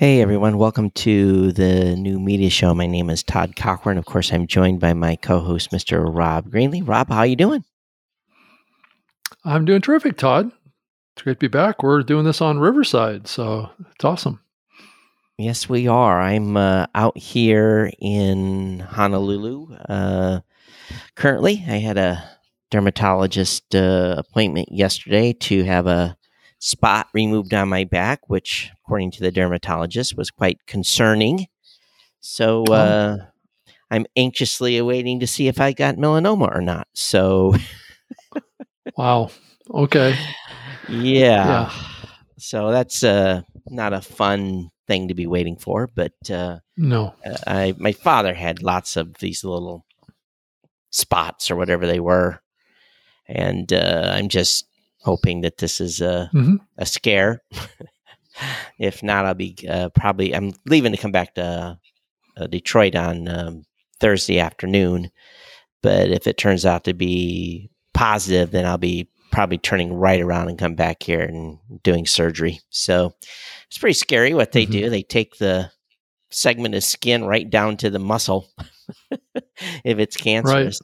Hey everyone, welcome to the new media show. My name is Todd Cochrane. Of course, I'm joined by my co-host, Mr. Rob Greenlee. Rob, how are you doing? I'm doing terrific, Todd. It's great to be back. We're doing this on Riverside, so it's awesome. Yes, we are. I'm uh, out here in Honolulu. Uh, currently, I had a dermatologist uh, appointment yesterday to have a spot removed on my back, which, according to the dermatologist, was quite concerning. So Oh. uh, I'm anxiously awaiting to see if I got melanoma or not. So Wow. Okay. yeah, Yeah. so that's uh, not a fun thing to be waiting for. But uh, No. uh, I, my father had lots of these little spots or whatever they were, and uh, I'm just hoping that this is a hmm a scare. if not, I'll be uh, probably. I'm leaving to come back to uh, Detroit on um, Thursday afternoon. But if it turns out to be positive, then I'll be probably turning right around and come back here and doing surgery. So it's pretty scary what they Mhm. do. They take the segment of skin right down to the muscle if it's cancerous.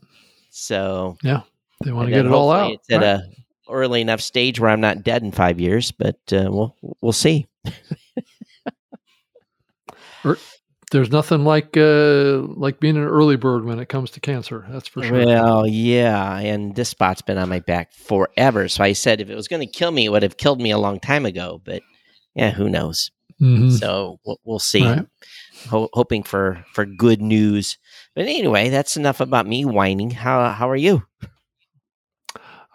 So yeah, They want to get it all out. It's at right? a early enough stage where I'm not dead in five years, but uh, we'll we'll see. There's nothing like uh, like being an early bird when it comes to cancer. That's for sure. Well, yeah, and this spot's been on my back forever. So I said if it was going to kill me, it would have killed me a long time ago. But yeah, who knows? Mhm. So we'll, we'll see. Right. Ho- hoping for for good news. But anyway, that's enough about me whining. How how are you?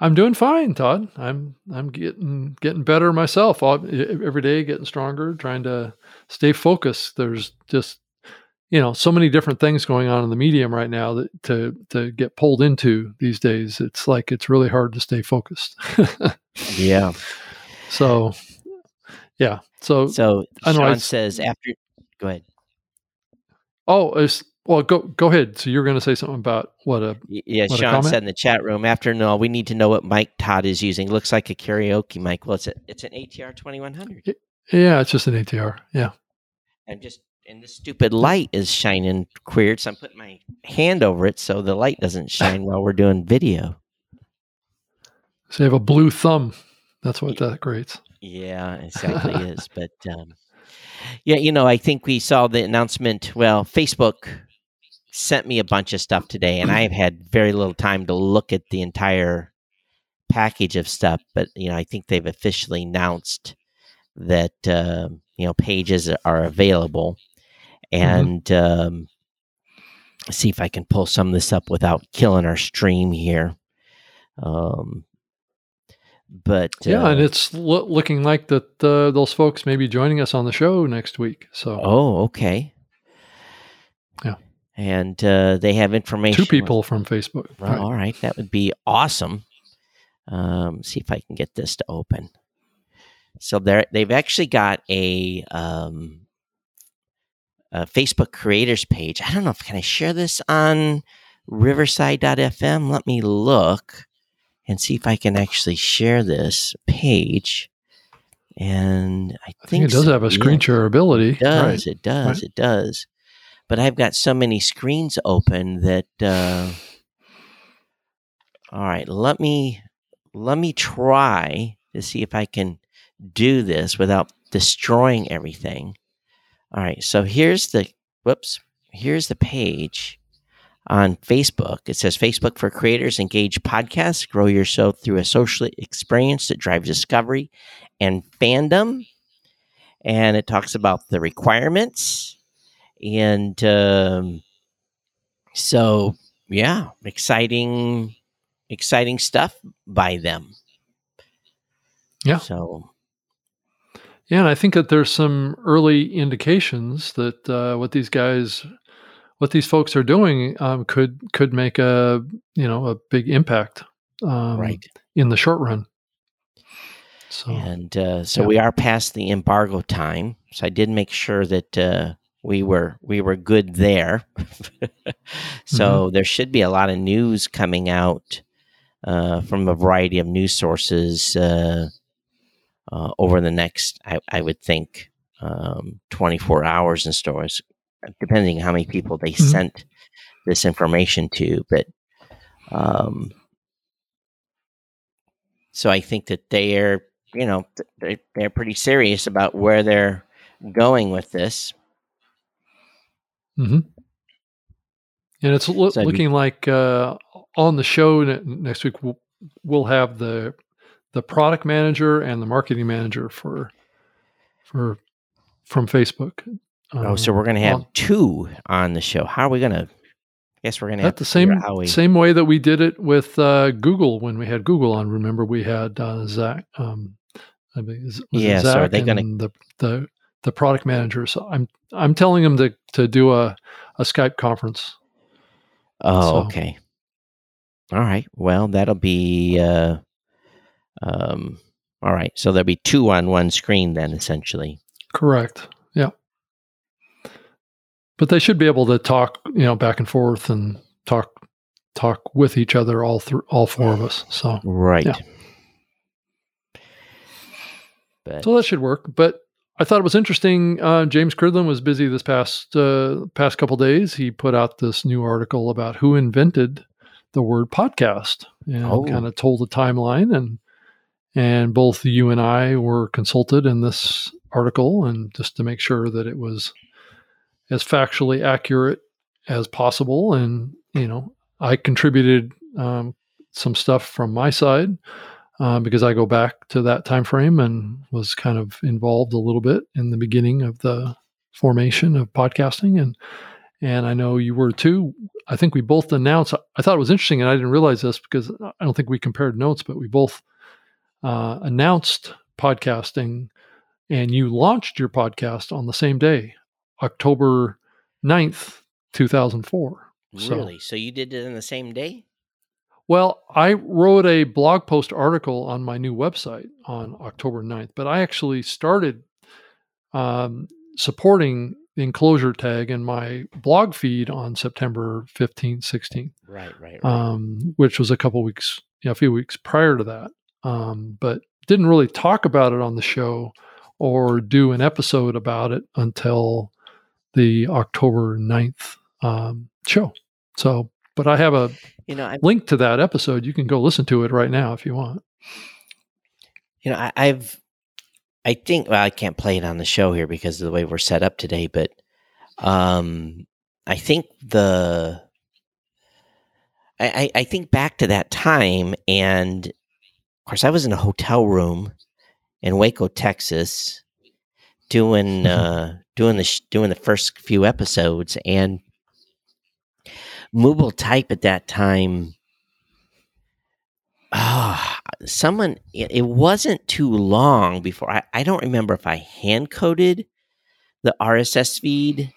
I'm doing fine, Todd. I'm I'm getting getting better myself. Every day, getting stronger. Trying to stay focused. There's just you know so many different things going on in the medium right now that to to get pulled into these days. It's like it's really hard to stay focused. Yeah. so yeah. So, So Sean says after. Go ahead. oh, it's, well, go go ahead. So you're going to say something about what a Yeah, What, a Sean comment? said in the chat room after no, we need to know what mic Todd is using. Looks like a karaoke mic. Well, it's a, it's an ATR twenty one hundred. yeah, it's just an ATR. Yeah. I'm just and this stupid light is shining weird, so I'm putting my hand over it so the light doesn't shine while we're doing video. So you have a blue thumb. That's what that creates. Yeah, exactly is. But um, yeah, you know, I think we saw the announcement. Well, Facebook sent me a bunch of stuff today, and I've had very little time to look at the entire package of stuff. But you know, I think they've officially announced that uh, you know pages are available, and um, let's see if I can pull some of this up without killing our stream here. Um, but Yeah, uh, and it's lo- looking like that uh, those folks may be joining us on the show next week. So Oh, okay. Yeah. And uh, they have information. two people from Facebook. Right. All right, that would be awesome. Um, see if I can get this to open. So they they've actually got a, um, a Facebook creators page. I don't know if can I share this on Riverside.fm. Let me look and see if I can actually share this page. And I think, I think it does so, have a yeah. screen share ability. It does. Right. It does. Right. It does. But I've got so many screens open that. Uh, all right, let me let me try to see if I can do this without destroying everything. All right, so here's the whoops. Here's the page on Facebook. It says Facebook for creators engage podcasts, grow your show through a social experience that drives discovery and fandom and it talks about the requirements and um, so yeah exciting exciting stuff by them Yeah. so Yeah, and I think that there's some early indications that uh, what these guys, what these folks are doing, um, could could make a you know a big impact um, right in the short run. So and uh, so Yeah. we are past the embargo time so i did make sure that uh, we were we were good there so there should be a lot of news coming out uh, from a variety of news sources uh, uh, over the next, I, I would think, um, 24 hours in stores, depending how many people they Mhm. sent this information to. But um, so I think that they're, you know, they're, they're pretty serious about where they're going with this. Hmm And it's loo- So looking like uh, on the show ne- next week we'll, we'll have the the product manager and the marketing manager for for from Facebook. oh, so Um, we're going to have on- two on the show. How are we going to? Guess we're going to have the to same we. same way that we did it with uh, Google when we had Google on. Remember, we had uh, Zach. Um, I mean, is- was it Yeah, so are they gonna- the the the product managers. I'm I'm telling them to to do a a Skype conference. Oh, So- okay. All right. Well, that'll be. Uh, um. All right. So there'll be two on one screen then, essentially. Correct. Yeah. But they should be able to talk, you know, back and forth and talk talk with each other all through all four of us. So Right. Yeah. But so that should work. But I thought it was interesting. Uh, James Cridland was busy this past uh, past couple days. He put out this new article about who invented the word podcast and Oh. kind of told the timeline and and both you and I were consulted in this article and just to make sure that it was as factually accurate as possible and you know I contributed um, some stuff from my side uh, because I go back to that time frame and was kind of involved a little bit in the beginning of the formation of podcasting and and I know you were too. I think we both announced. I thought it was interesting, and I didn't realize this because I don't think we compared notes, but we both uh, announced podcasting, and you launched your podcast on the same day, October 9th, 2004. So- really, so you did it in the same day? Well, I wrote a blog post article on my new website on October 9th, but I actually started um, supporting the enclosure tag in my blog feed on September 15th, 16th, Right. Right. Right. um, which was a couple weeks, you know, a few weeks prior to that. Um, but didn't really talk about it on the show or do an episode about it until the October 9th um, show. So, but I have a you know, I, link to that episode. You can go listen to it right now if you want. you know, I, I've, I think, well, I can't play it on the show here because of the way we're set up today, but, um, I think the, I, I, I think back to that time, and of course, I was in a hotel room in Waco, Texas, doing uh, doing the sh- doing the first few episodes, and Movable Type at that time. Ah, someone. It, wasn't too long before I. I don't remember if I hand coded the RSS feed,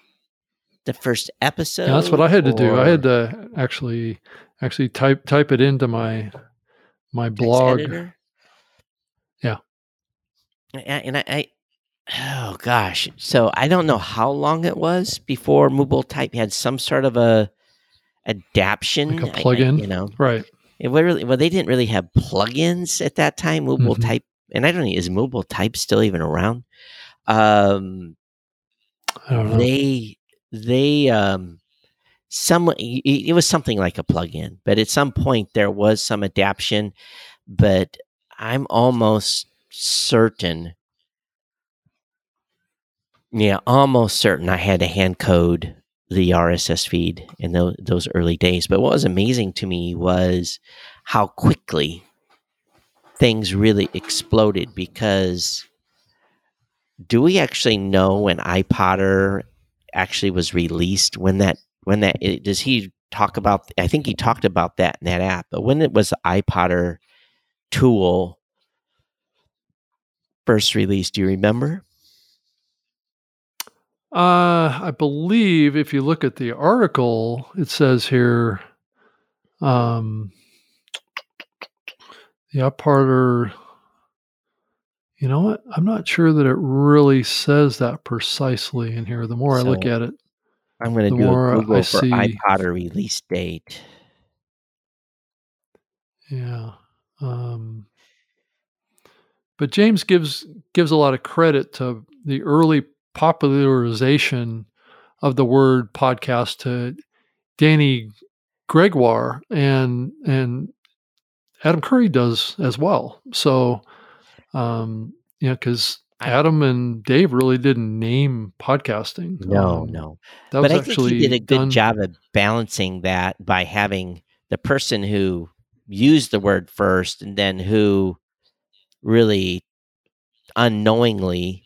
the first episode. Yeah, that's what I had to do. I had to actually actually type type it into my my blog. Yeah. And I, I oh gosh so i don't know how long it was before Movable type had some sort of a adaption Like a I- I- plugin? you know Right. it really well they didn't really have plugins at that time Movable Mhm. type and i don't know is Movable type still even around um I don't know. they they um some it it was something like a plugin but at some point there was some adaption but i'm almost certain yeah almost certain i had to hand code the rss feed in those, those early days but what was amazing to me was how quickly things really exploded because do we actually know when iPodder actually was released? When that when that does he talk about? I think he talked about that in that app. But when it was the iPodder tool first released, do you remember? Uh, I believe if you look at the article, it says here, um, the upharder. You know what? I'm not sure that it really says that precisely in here. The more I look at it, I'm going to do more a I Google for see- iPodder release date. yeah. Um, but James gives gives a lot of credit to the early popularization of the word podcast to Dannie Gregoire and and Adam Curry does as well. So, um, you know, because Adam and Dave really didn't name podcasting. No, Um, no. that But was I think he did a good done- job of balancing that by having the person who used the word first and then who really unknowingly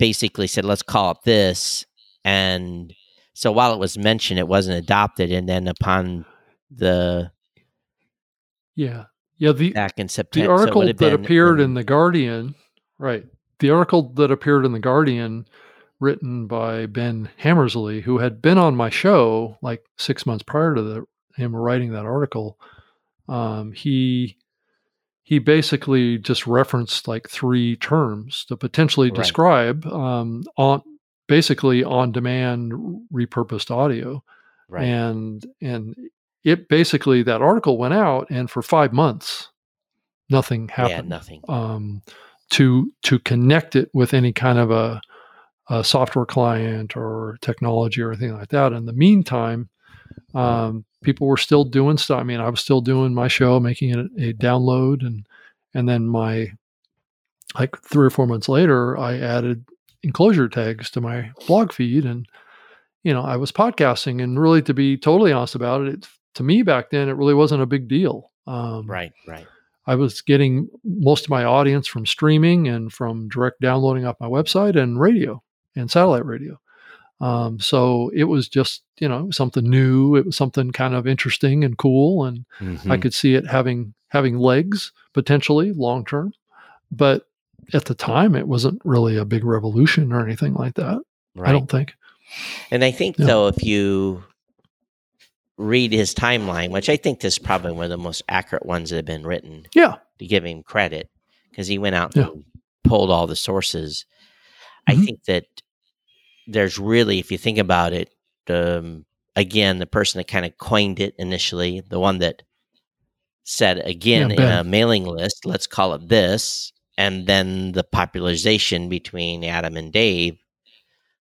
basically said, let's call it this. And so while it was mentioned, it wasn't adopted. And then upon the Yeah, yeah. The back in September, so it article have that been appeared in the Guardian, right? The article that appeared in the Guardian, written by Ben Hammersley, who had been on my show like six months prior to the, him writing that article. Um, he he basically just referenced like three terms to potentially Right. describe um, on basically on demand repurposed audio right. and and it basically that article went out and for five months nothing yeah, happened nothing. um, to to connect it with any kind of a, a software client or technology or anything like that in the meantime um, people were still doing stuff i mean i was still doing my show making it a download and and then my like three or four months later i added enclosure tags to my blog feed and you know i was podcasting and really to be totally honest about it, it to me back then it really wasn't a big deal um, Right, right. I was getting most of my audience from streaming and from direct downloading off my website and radio and satellite radio. Um, so it was just, you know, something new. It was something kind of interesting and cool. And I Mhm. could see it having, having legs potentially long term. But at the time, it wasn't really a big revolution or anything like that. right. I don't think. And I think Yeah. though, if you read his timeline, which I think this is probably one of the most accurate ones that have been written, Yeah. to give him credit, because he went out Yeah. and pulled all the sources. I Mhm. think that there's really, if you think about it, um, again, the person that kind of coined it initially, the one that said again Yeah, in a mailing list, let's call it this, and then the popularization between Adam and Dave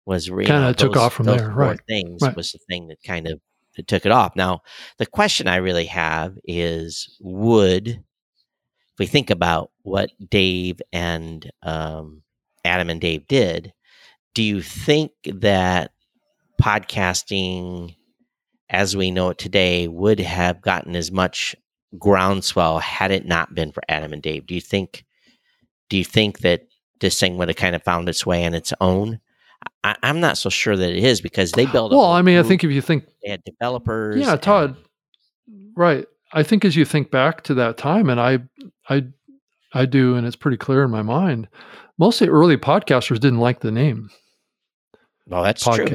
was really Kinda took off from there, right, Things right. was the thing that kind of that took it off. Now, the question I really have is: Would if we think about what Dave and um, Adam and Dave did, do you think that podcasting as we know it today would have gotten as much groundswell had it not been for Adam and Dave? Do you think do you think that this thing would have kind of found its way on its own? I, I'm not so sure that it is because they built. a Well, I mean, I think if you think they had developers. Yeah, and- Todd. Right. I think as you think back to that time, and I, I, I do, and it's pretty clear in my mind. Most of the early podcasters didn't like the name well, that's true.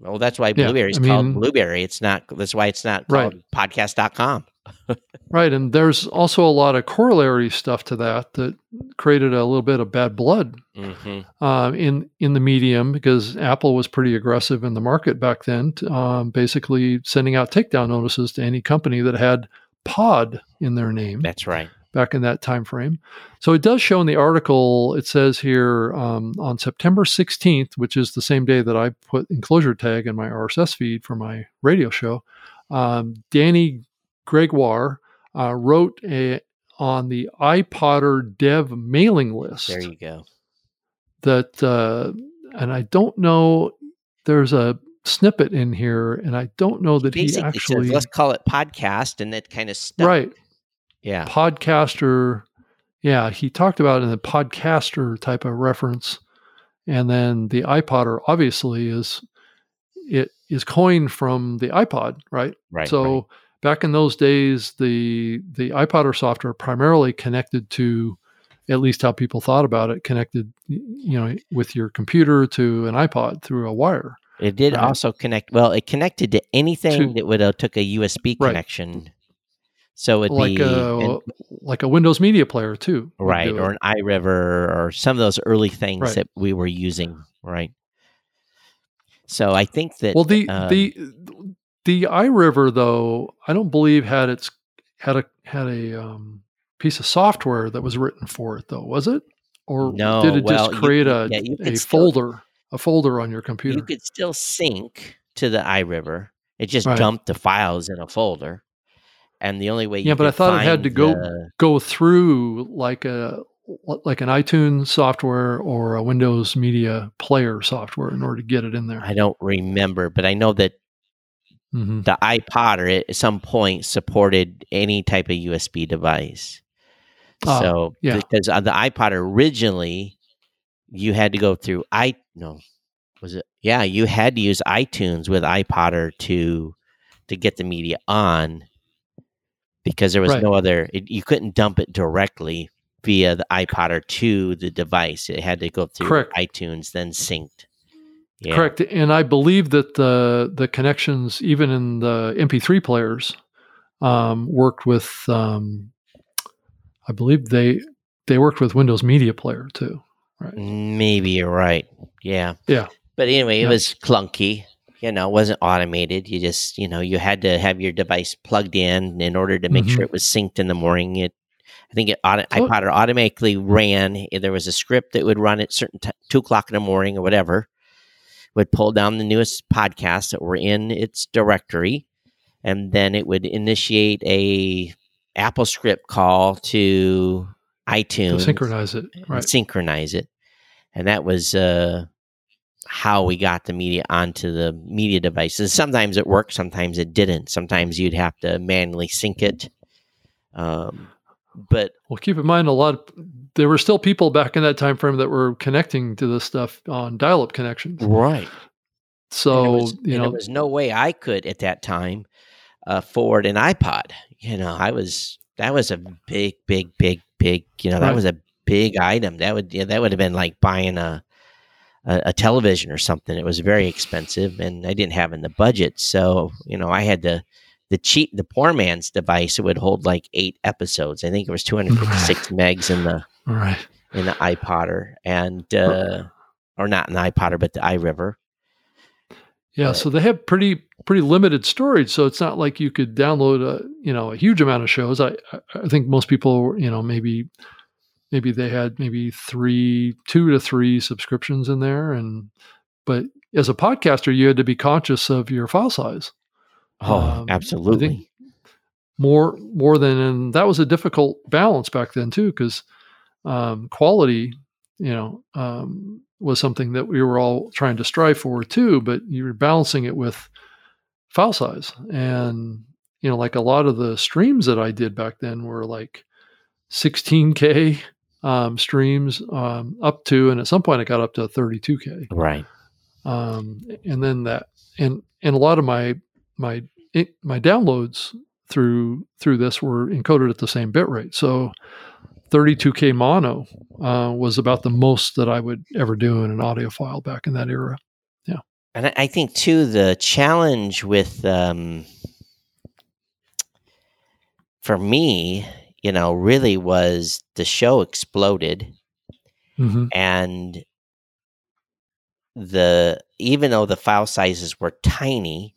Well, that's why Yeah, Blubrry's I called mean- Blubrry. It's not. That's why it's not Right. called podcast.com. Right. And there's also a lot of corollary stuff to that that created a little bit of bad blood Mm-hmm. uh, in in the medium because Apple was pretty aggressive in the market back then, um, basically sending out takedown notices to any company that had pod in their name. That's right. Back in that time frame. So it does show in the article. It says here um, on September 16th, which is the same day that I put enclosure tag in my RSS feed for my radio show. Um, Dannie Gregoire uh, wrote a, on the iPodder dev mailing list There you go. that, uh, and I don't know. There's a snippet in here, and I don't know that he Basically, actually says, let's call it podcast, and that kind of stuck. right Yeah. podcaster. Yeah, he talked about it in the podcaster type of reference, and then the iPodder obviously is it is coined from the iPod, right? Right. so right. back in those days, the the iPodder software primarily connected to at least how people thought about it connected you know with your computer to an iPod through a wire. it did right. also connect. Well, it connected to anything To- that would have took a USB Right. connection. So it'd like be a like a Windows Media Player too. right or an iRiver or some of those early things Right. that we were using. Right. So I think that Well, the um, the the iRiver though, I don't believe had its had a had a um, piece of software that was written for it though, was it? or No, did it well, just you create could- a, yeah, you a still- folder, a folder on your computer? You could still sync to the iRiver. It just Right. dumped the files in a folder. And the only way you Yeah, but I thought it had to go the- go through like a like an iTunes software or a Windows Media Player software in order to get it in there. I don't remember, but I know that hmm the iPodder at some point supported any type of USB device. Ah, so yeah. because the iPod originally, you had to go through i no was it yeah you had to use iTunes with iPodder to to get the media on because there was Right. no other it, you couldn't dump it directly via the iPodder to the device. It had to go through Correct. iTunes then synced. Yeah. Correct, and I believe that the the connections, even in the MP3 players, um, worked with. Um, I believe they they worked with Windows Media Player too. Right. Maybe you're right. Yeah. Yeah. But anyway, it Yeah. was clunky. You know, it wasn't automated. You just, you know, you had to have your device plugged in in order to make Mhm. sure it was synced in the morning. It, I think it auto, So- iPod automatically ran. There was a script that would run at certain t- two o'clock in the morning or whatever. Would pull down the newest podcasts that were in its directory, and then it would initiate a Apple script call to To iTunes synchronize it, right? synchronize it. And that was uh, how we got the media onto the media devices. Sometimes it worked, sometimes it didn't. Sometimes you'd have to manually sync it. Um, but Well, keep in mind a lot. Of, there were still people back in that time frame that were connecting to this stuff on dial-up connections. right, So was, you know, there was no way I could at that time afford an iPod. You know, I was that was a big, big, big, big. You know, that Right. was a big item. That would yeah, that would have been like buying a, a a television or something. It was very expensive, and I didn't have in the budget. So you know, I had the the cheap the poor man's device. It would hold like eight episodes. I think it was two hundred fifty six megs in the right. in the iPodder and uh, or not in the iPodder, but the iRiver. Yeah, But- so they have pretty pretty limited storage, so it's not like you could download a you know a huge amount of shows. I- I think most people you know maybe maybe they had maybe three two to three subscriptions in there, and but as a podcaster, you had to be conscious of your file size Oh, Um, absolutely. more more than and that was a difficult balance back then too because um, quality you know um, was something that we were all trying to strive for too but you were balancing it with file size and you know like a lot of the streams that i did back then were like 16k um, streams um, up to and at some point it got up to 32k right. um, and then that and and a lot of my my it, my downloads through through this were encoded at the same bit rate. So 32k mono uh, was about the most that I would ever do in an audio file back in that era. Yeah. And I- I think too the challenge with um, for me, you know, really was the show exploded Mm-hmm. and the even though the file sizes were tiny,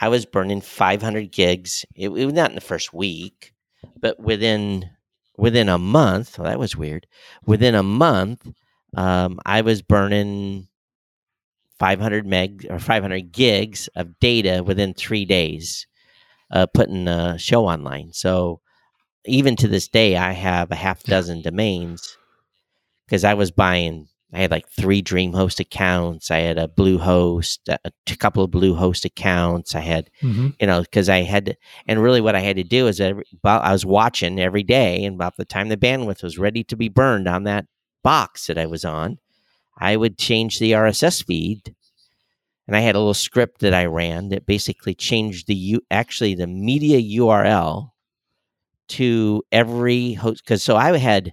I was burning 500 gigs. It, it was not in the first week, but within within a month, well, that was weird. Within a month, um, I was burning 500 meg or 500 gigs of data within three days, uh, putting a show online. So even to this day, I have a half dozen domains because I was buying. I had like three DreamHost accounts. I had a Bluehost, a, a couple of Bluehost accounts. I had Mm-hmm. you know, because I had to, and really what I had to do is every, I was watching every day, and about the time the bandwidth was ready to be burned on that box that I was on, I would change the RSS feed, and I had a little script that I ran that basically changed the U, actually the media URL to every host, because so I had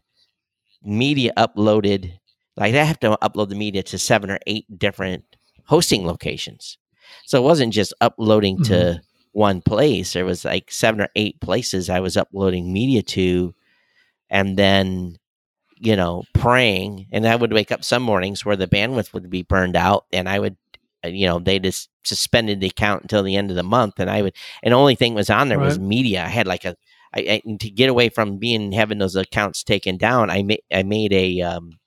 media uploaded, like I have to upload the media to seven or eight different hosting locations. So it wasn't just uploading to one place. There was like seven or eight places I was uploading media to, and then you know praying. And I would wake up some mornings where the bandwidth would be burned out, and I would, uh, you know, they just suspended the account until the end of the month, and I would, and the only thing was on there was media. I had like a, I, I to get away from being having those accounts taken down. I made I made a um,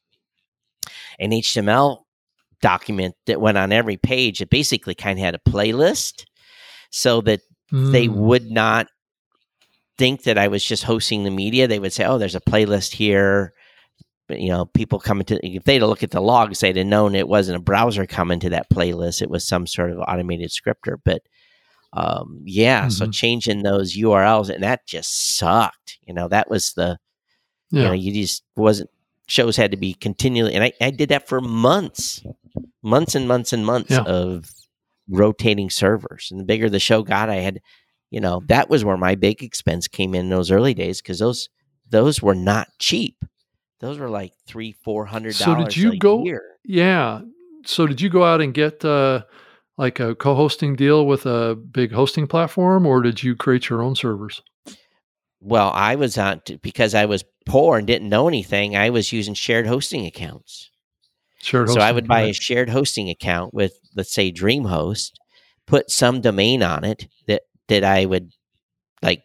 an HTML document that went on every page. It basically kind of had a playlist so that they Mm. would not think that I was just hosting the media. They would say, "Oh, there's a playlist here." But, you know, people coming to if they'd look at the logs, they'd have known it wasn't a browser coming to that playlist. It was some sort of automated scripter. But um, yeah, so Mhm. changing those URLs and that just sucked. You know, that was the you Yeah. know you just wasn't shows had to be continually and I, I did that for months months and months and months Yeah. of rotating servers and the bigger the show got i had you know that was where my big expense came in those early days because those those were not cheap those were like three four hundred So did you go- year Yeah. So did you go out and get uh, like a co-hosting deal with a big hosting platform, or did you create your own servers? well i was on because i was poor and didn't know anything i was using shared hosting accounts Shared So. I would buy a shared hosting account with, let's say, DreamHost, put some domain on it that that I would like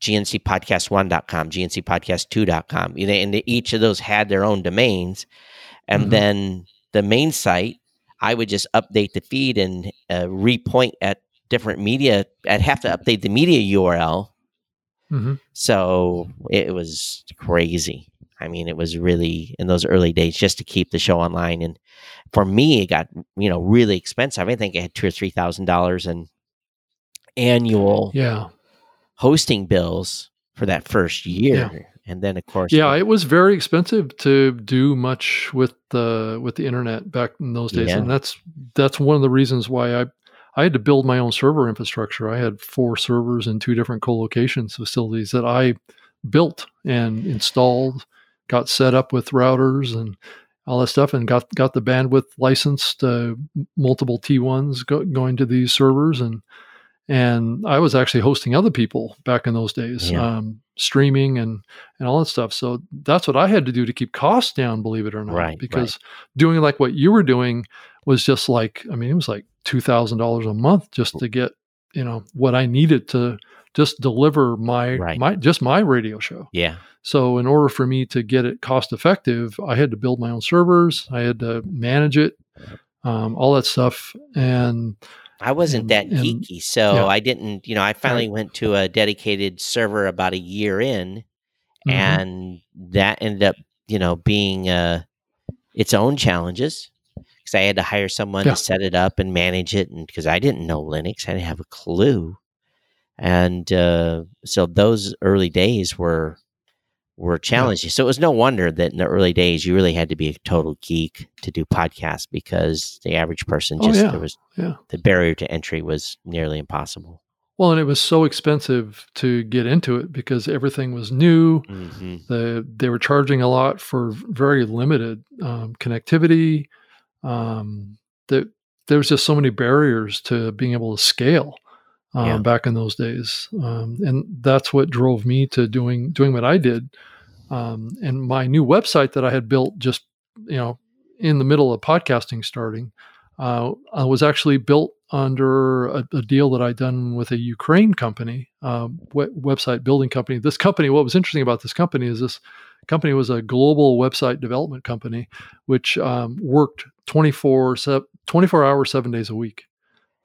gncpodcast1.com, gncpodcast2.com. You know, And each of those had their own domains. And Mhm. then the main site, I would just update the feed and uh, repoint at different media. I'd have to update the media URL. Mhm. So it was crazy. I mean, it was really in those early days just to keep the show online. And for me, it got you know really expensive. I think I had two or three thousand dollars in annual Yeah. hosting bills for that first year, and then of course, Yeah, it was very expensive to do much with the with the internet back in those days, Yeah. and that's that's one of the reasons why I I had to build my own server infrastructure. I had four servers in two different co-locations facilities that I built and installed, got set up with routers and all that stuff, and got got the bandwidth licensed, uh, multiple T1s go, going to these servers, and and I was actually hosting other people back in those days, Yeah. um, streaming and and all that stuff. So that's what I had to do to keep costs down, believe it or not. Right, right. because doing like what you were doing was just like, I mean, it was like two thousand dollars a month just to get, you know, what I needed to just deliver my Right. my just my radio show. yeah, So in order for me to get it cost effective, I had to build my own servers. I had to manage it, um, all that stuff, and I wasn't And- that and- geeky, so yeah. I didn't. You know, I finally went to a dedicated server about a year in, Mhm. and that ended up you know being uh its own challenges because i had to hire someone Yeah. to set it up and manage it and because i didn't know linux i didn't have a clue and uh so those early days were were challenging so it was no wonder that in the early days you really had to be a total geek to do podcasts because the average person Oh, just yeah. there was Yeah. the barrier to entry was nearly impossible Well, and it was so expensive to get into it because everything was new. hmm The they were charging a lot for very limited um, connectivity. Um, that there was just so many barriers to being able to scale um, Yeah. back in those days, um, and that's what drove me to doing doing what I did. Um, and my new website that I had built just you know in the middle of podcasting starting uh, uh, was actually built under a, a deal that I'd done with a Ukraine company, um, we- website building company. This company, what was interesting about this company is this company was a global website development company, which um, worked 24, se- 24 hours, seven days a week.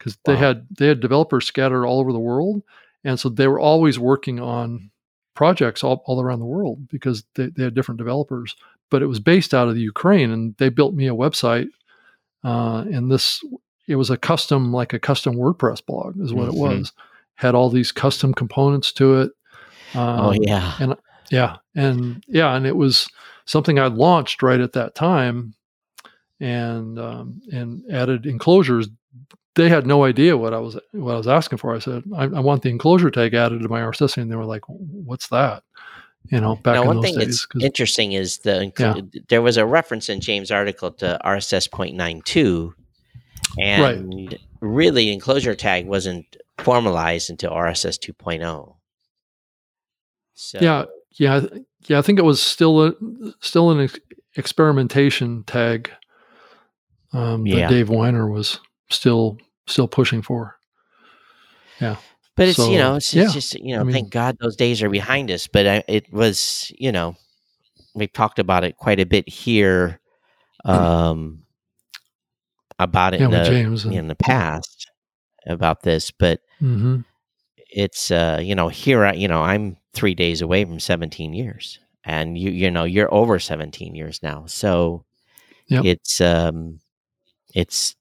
Because they had they had developers scattered all over the world, and so they were always working on projects all, all around the world because they, they had different developers. But it was based out of the Ukraine, and they built me a website uh, and this it was a custom like a custom WordPress blog is what Mhm. it was. Had all these custom components to it. Um, oh yeah and yeah, and yeah, and it was something I launched right at that time, and um, and added enclosures. They had no idea what I was what I was asking for. I said I, I want the enclosure tag added to my RSS, and they were like, "What's that?" You know, back now, in one those thing days. that's interesting is the inclu- there was a reference in James' article to RSS 0.92, and really, enclosure tag wasn't formalized until RSS 2.0. So, Yeah, yeah, I yeah. I think it was still a, still an ex- experimentation tag um, that Dave Winer was still still pushing for. Yeah. But it's you know, it's, yeah, it's just you know, I mean- thank God those days are behind us. But I, it was you know, we've talked about it quite a bit here. um, about it Yeah, in, the, James. in the past about this, but hmm it's uh, you know here I you know I'm three days away from 17 years, and you you know you're over 17 years now, so Yep. it's um it's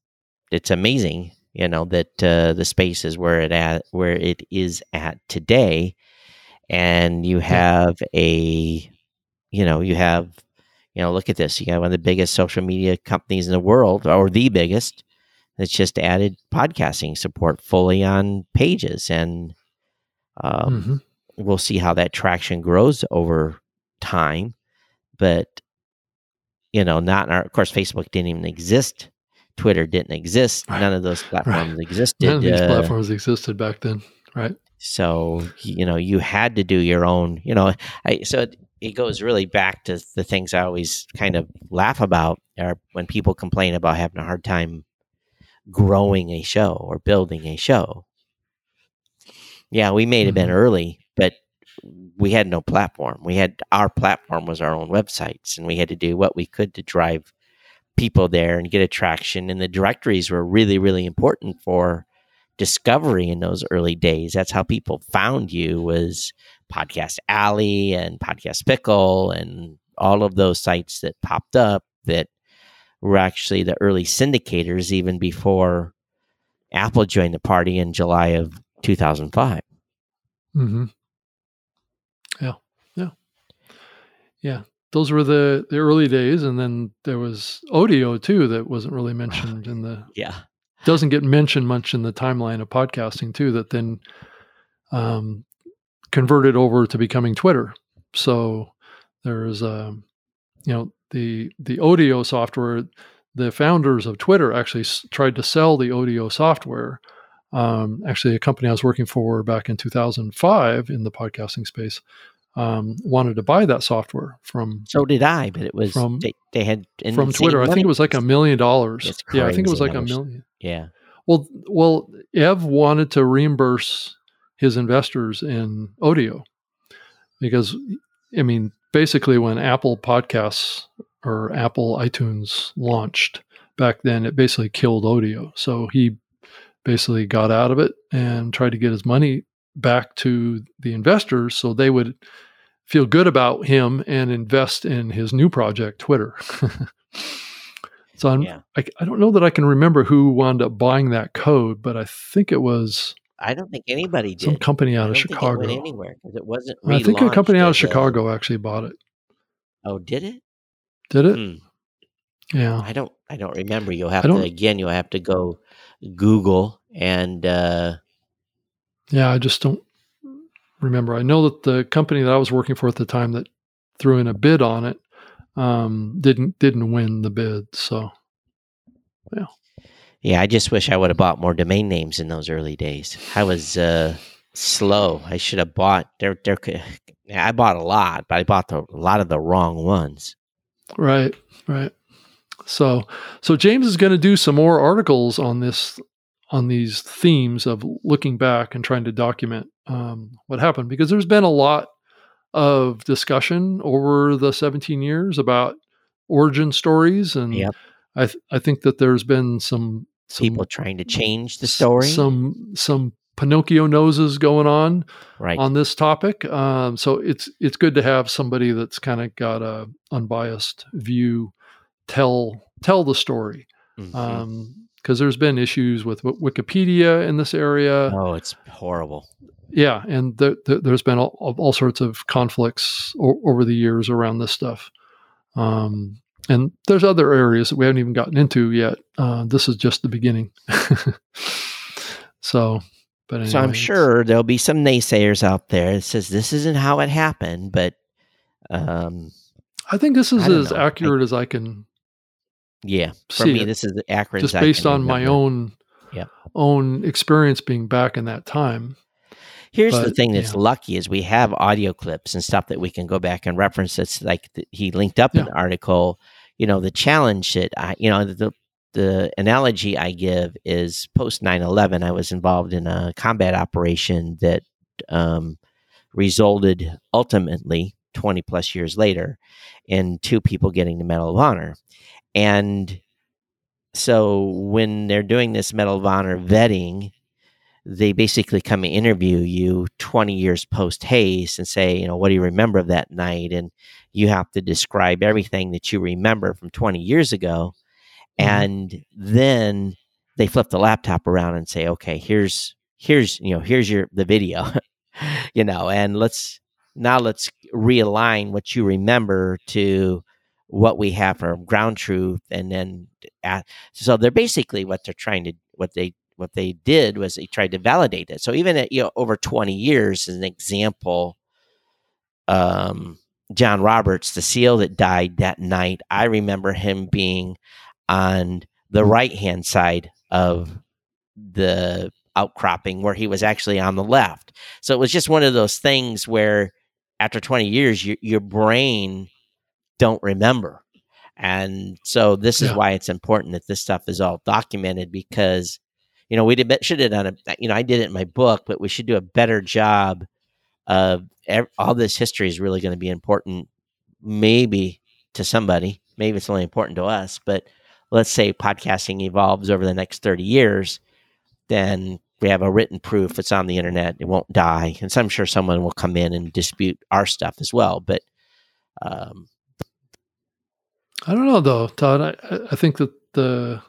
it's amazing you know that uh, the space is where it at where it is at today, and you have a you know you have you know look at this you got one of the biggest social media companies in the world or the biggest that's just added podcasting support fully on pages. And um, hmm we'll see how that traction grows over time. But you know not in our, of course facebook didn't even exist twitter didn't exist Right. none of those platforms existed None of these uh, platforms existed back then, right? so you know you had to do your own you know I, so it, it goes really back to the things i always kind of laugh about are when people complain about having a hard time growing a show or building a show yeah we may have been Mhm. early but we had no platform we had our platform was our own websites and we had to do what we could to drive people there and get attraction. And the directories were really really important for discovery in those early days. That's how people found you was podcast alley and podcast pickle and all of those sites that popped up that were actually the early syndicators even before apple joined the party in july of 2005 hmm Yeah, yeah, yeah. Those were the the early days, and then there was Odeo too that wasn't really mentioned in the yeah doesn't get mentioned much in the timeline of podcasting too. That then um, converted over to becoming Twitter. So there's um, you know the the Odeo software. The founders of Twitter actually s- tried to sell the Odeo software. Um, actually, a company I was working for back in 2005 in the podcasting space um, wanted to buy that software from so did i but it was From- they, they had in from Twitter. I think it was like a million dollars. Yeah, I think it was like a million. yeah Well, well, Ev wanted to reimburse his investors in Odeo because, I mean, basically when Apple Podcasts or Apple iTunes launched back then, it basically killed Odeo. So he basically got out of it and tried to get his money back to the investors so they would feel good about him and invest in his new project, Twitter. so I'm, yeah I, I don't know that I can remember who wound up buying that code, but I think it was i don't think anybody did some company out of don't think it Chicago. anywhere because it wasn't I think a company out of as a- Chicago actually bought it. oh did it Did it? Hmm. Yeah. I don't I don't remember. You'll have to again you'll have to go Google and uh Yeah, I just don't remember. I know that the company that I was working for at the time that threw in a bid on it um, didn't didn't win the bid. So yeah, Yeah, I just wish I would have bought more domain names in those early days. I was uh slow. I should have bought there there I bought a lot, but I bought the, a lot of the wrong ones. right, right. So so James is going to do some more articles on this on these themes of looking back and trying to document um, what happened because there's been a lot of discussion over the 17 years about origin stories and Yep. I th- I think that there's been some, some People trying to change the story. some some Pinocchio noses going on right. on this topic. Um, so it's it's good to have somebody that's kind of got a unbiased view tell tell the story Mhm. Because there's been issues with Wikipedia in this area. oh, it's horrible. Yeah, and th- th- there's been all, all sorts of conflicts o- over the years around this stuff. Um, and there's other areas that we haven't even gotten into yet. Uh, this is just the beginning. so, but anyway, so I'm sure there'll be some naysayers out there that says this isn't how it happened, but um I think this is as know. I- accurate as I can yeah, for me it, this is accurate just based on my own Yep. own experience being back in that time. Here's the thing that's yeah. lucky is we have audio clips and stuff that we can go back and reference. That's like th- he linked up an article. You know, the challenge that I, you know, the the analogy I give is post 9-11, I was involved in a combat operation that um, resulted ultimately 20 plus years later in two people getting the Medal of Honor. And so when they're doing this Medal of Honor vetting, they basically come and interview you 20 years post haste and say, you know, what do you remember of that night? And you have to describe everything that you remember from 20 years ago. Mm-hmm. And then they flip the laptop around and say, okay, here's, here's, you know, here's your, the video, you know, and let's, now let's realign what you remember to what we have for ground truth. And then, at, so they're basically what they're trying to, what they what they did was they tried to validate it. So even at you know over 20 years, as an example, um, John Roberts, the SEAL that died that night, I remember him being on the right hand side of the outcropping where he was actually on the left. So it was just one of those things where after 20 years, your, your brain don't remember. And so this is yeah. why it's important that this stuff is all documented because you know, we did should have done a, you know, I did it in my book, but we should do a better job of all this history is really going to be important, maybe to somebody, maybe it's only important to us, but let's say podcasting evolves over the next 30 years, then we have a written proof it's on the internet, it won't die. And so I'm sure someone will come in and dispute our stuff as well. But, um, I don't know though, Todd. I, I think that the,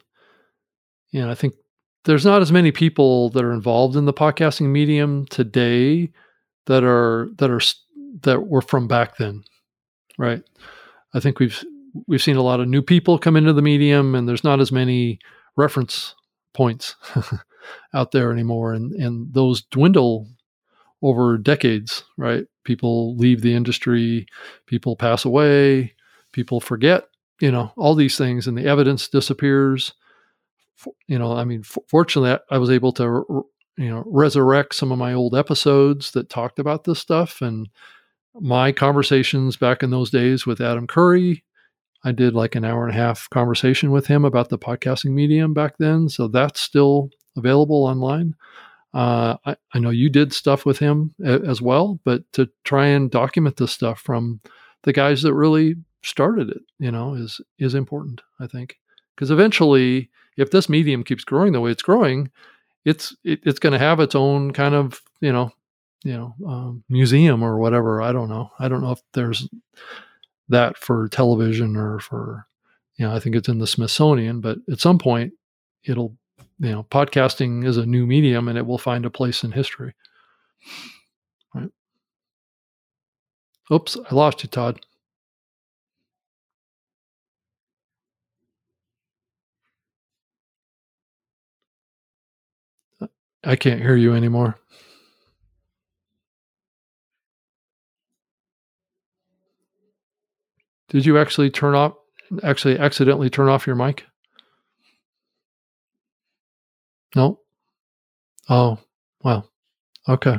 you know, I think there's not as many people that are involved in the podcasting medium today that are that are that were from back then right i think we've we've seen a lot of new people come into the medium and there's not as many reference points out there anymore and and those dwindle over decades right people leave the industry people pass away people forget you know all these things and the evidence disappears you know, I mean, fortunately, I was able to, you know, resurrect some of my old episodes that talked about this stuff and my conversations back in those days with Adam Curry. I did like an hour and a half conversation with him about the podcasting medium back then. So that's still available online. Uh, I, I, know you did stuff with him a, as well, but to try and document this stuff from the guys that really started it, you know, is is important. I think because eventually if this medium keeps growing the way it's growing, it's it, it's going to have its own kind of you know you know um, museum or whatever. I don't know. I don't know if there's that for television or for you know. I think it's in the Smithsonian, but at some point it'll you know podcasting is a new medium and it will find a place in history. Right. Oops, I lost you, Todd. I can't hear you anymore. Did you actually turn off, actually accidentally turn off your mic? No? Oh, well, okay.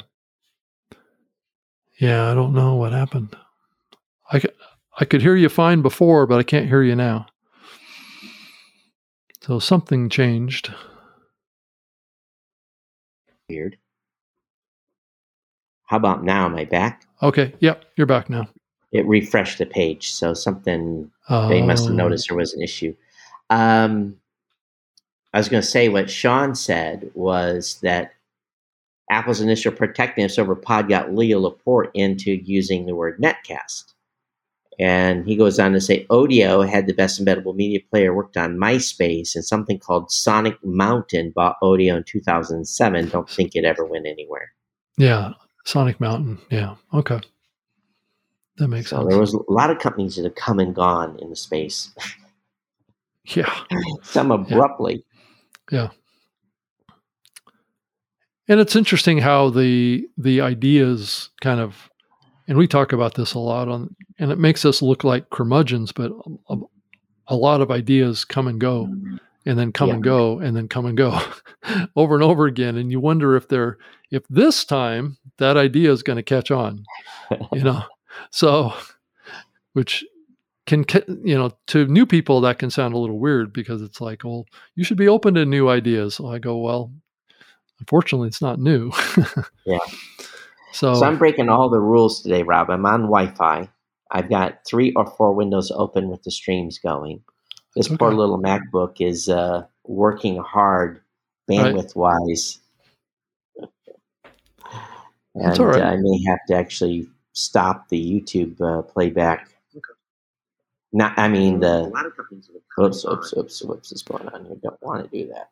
Yeah, I don't know what happened. I, I could hear you fine before, but I can't hear you now. So something changed weird. How about now? Am I back? Okay. Yep. You're back now. It refreshed the page. So something they must have oh. noticed there was an issue. Um, I was going to say what Sean said was that Apple's initial protectiveness over Pod got Leo Laporte into using the word netcast. And he goes on to say Odeo had the best embeddable media player, worked on MySpace, and something called Sonic Mountain bought Odeo in 2007. Don't think it ever went anywhere. Yeah, Sonic Mountain. Yeah, okay. That makes so sense. There was a lot of companies that have come and gone in the space. yeah. Some abruptly. Yeah. yeah. And it's interesting how the the ideas kind of and we talk about this a lot on and it makes us look like curmudgeons but a, a lot of ideas come and go mm-hmm. and then come yeah. and go and then come and go over and over again. And you wonder if they're if this time that idea is going to catch on you know? So which can you know to new people that can sound a little weird because it's like well you should be open to new ideas. So i go well unfortunately it's not new. Yeah so, so I'm breaking all the rules today, Rob. I'm on Wi-Fi. I've got three or four windows open with the streams going. This Okay. poor little MacBook is uh, working hard bandwidth wise. And That's all right. uh, I may have to actually stop the YouTube uh, playback. Not, I mean a the. lot of companies have Oops, oops, oops, whoops is going on here. Don't want to do that.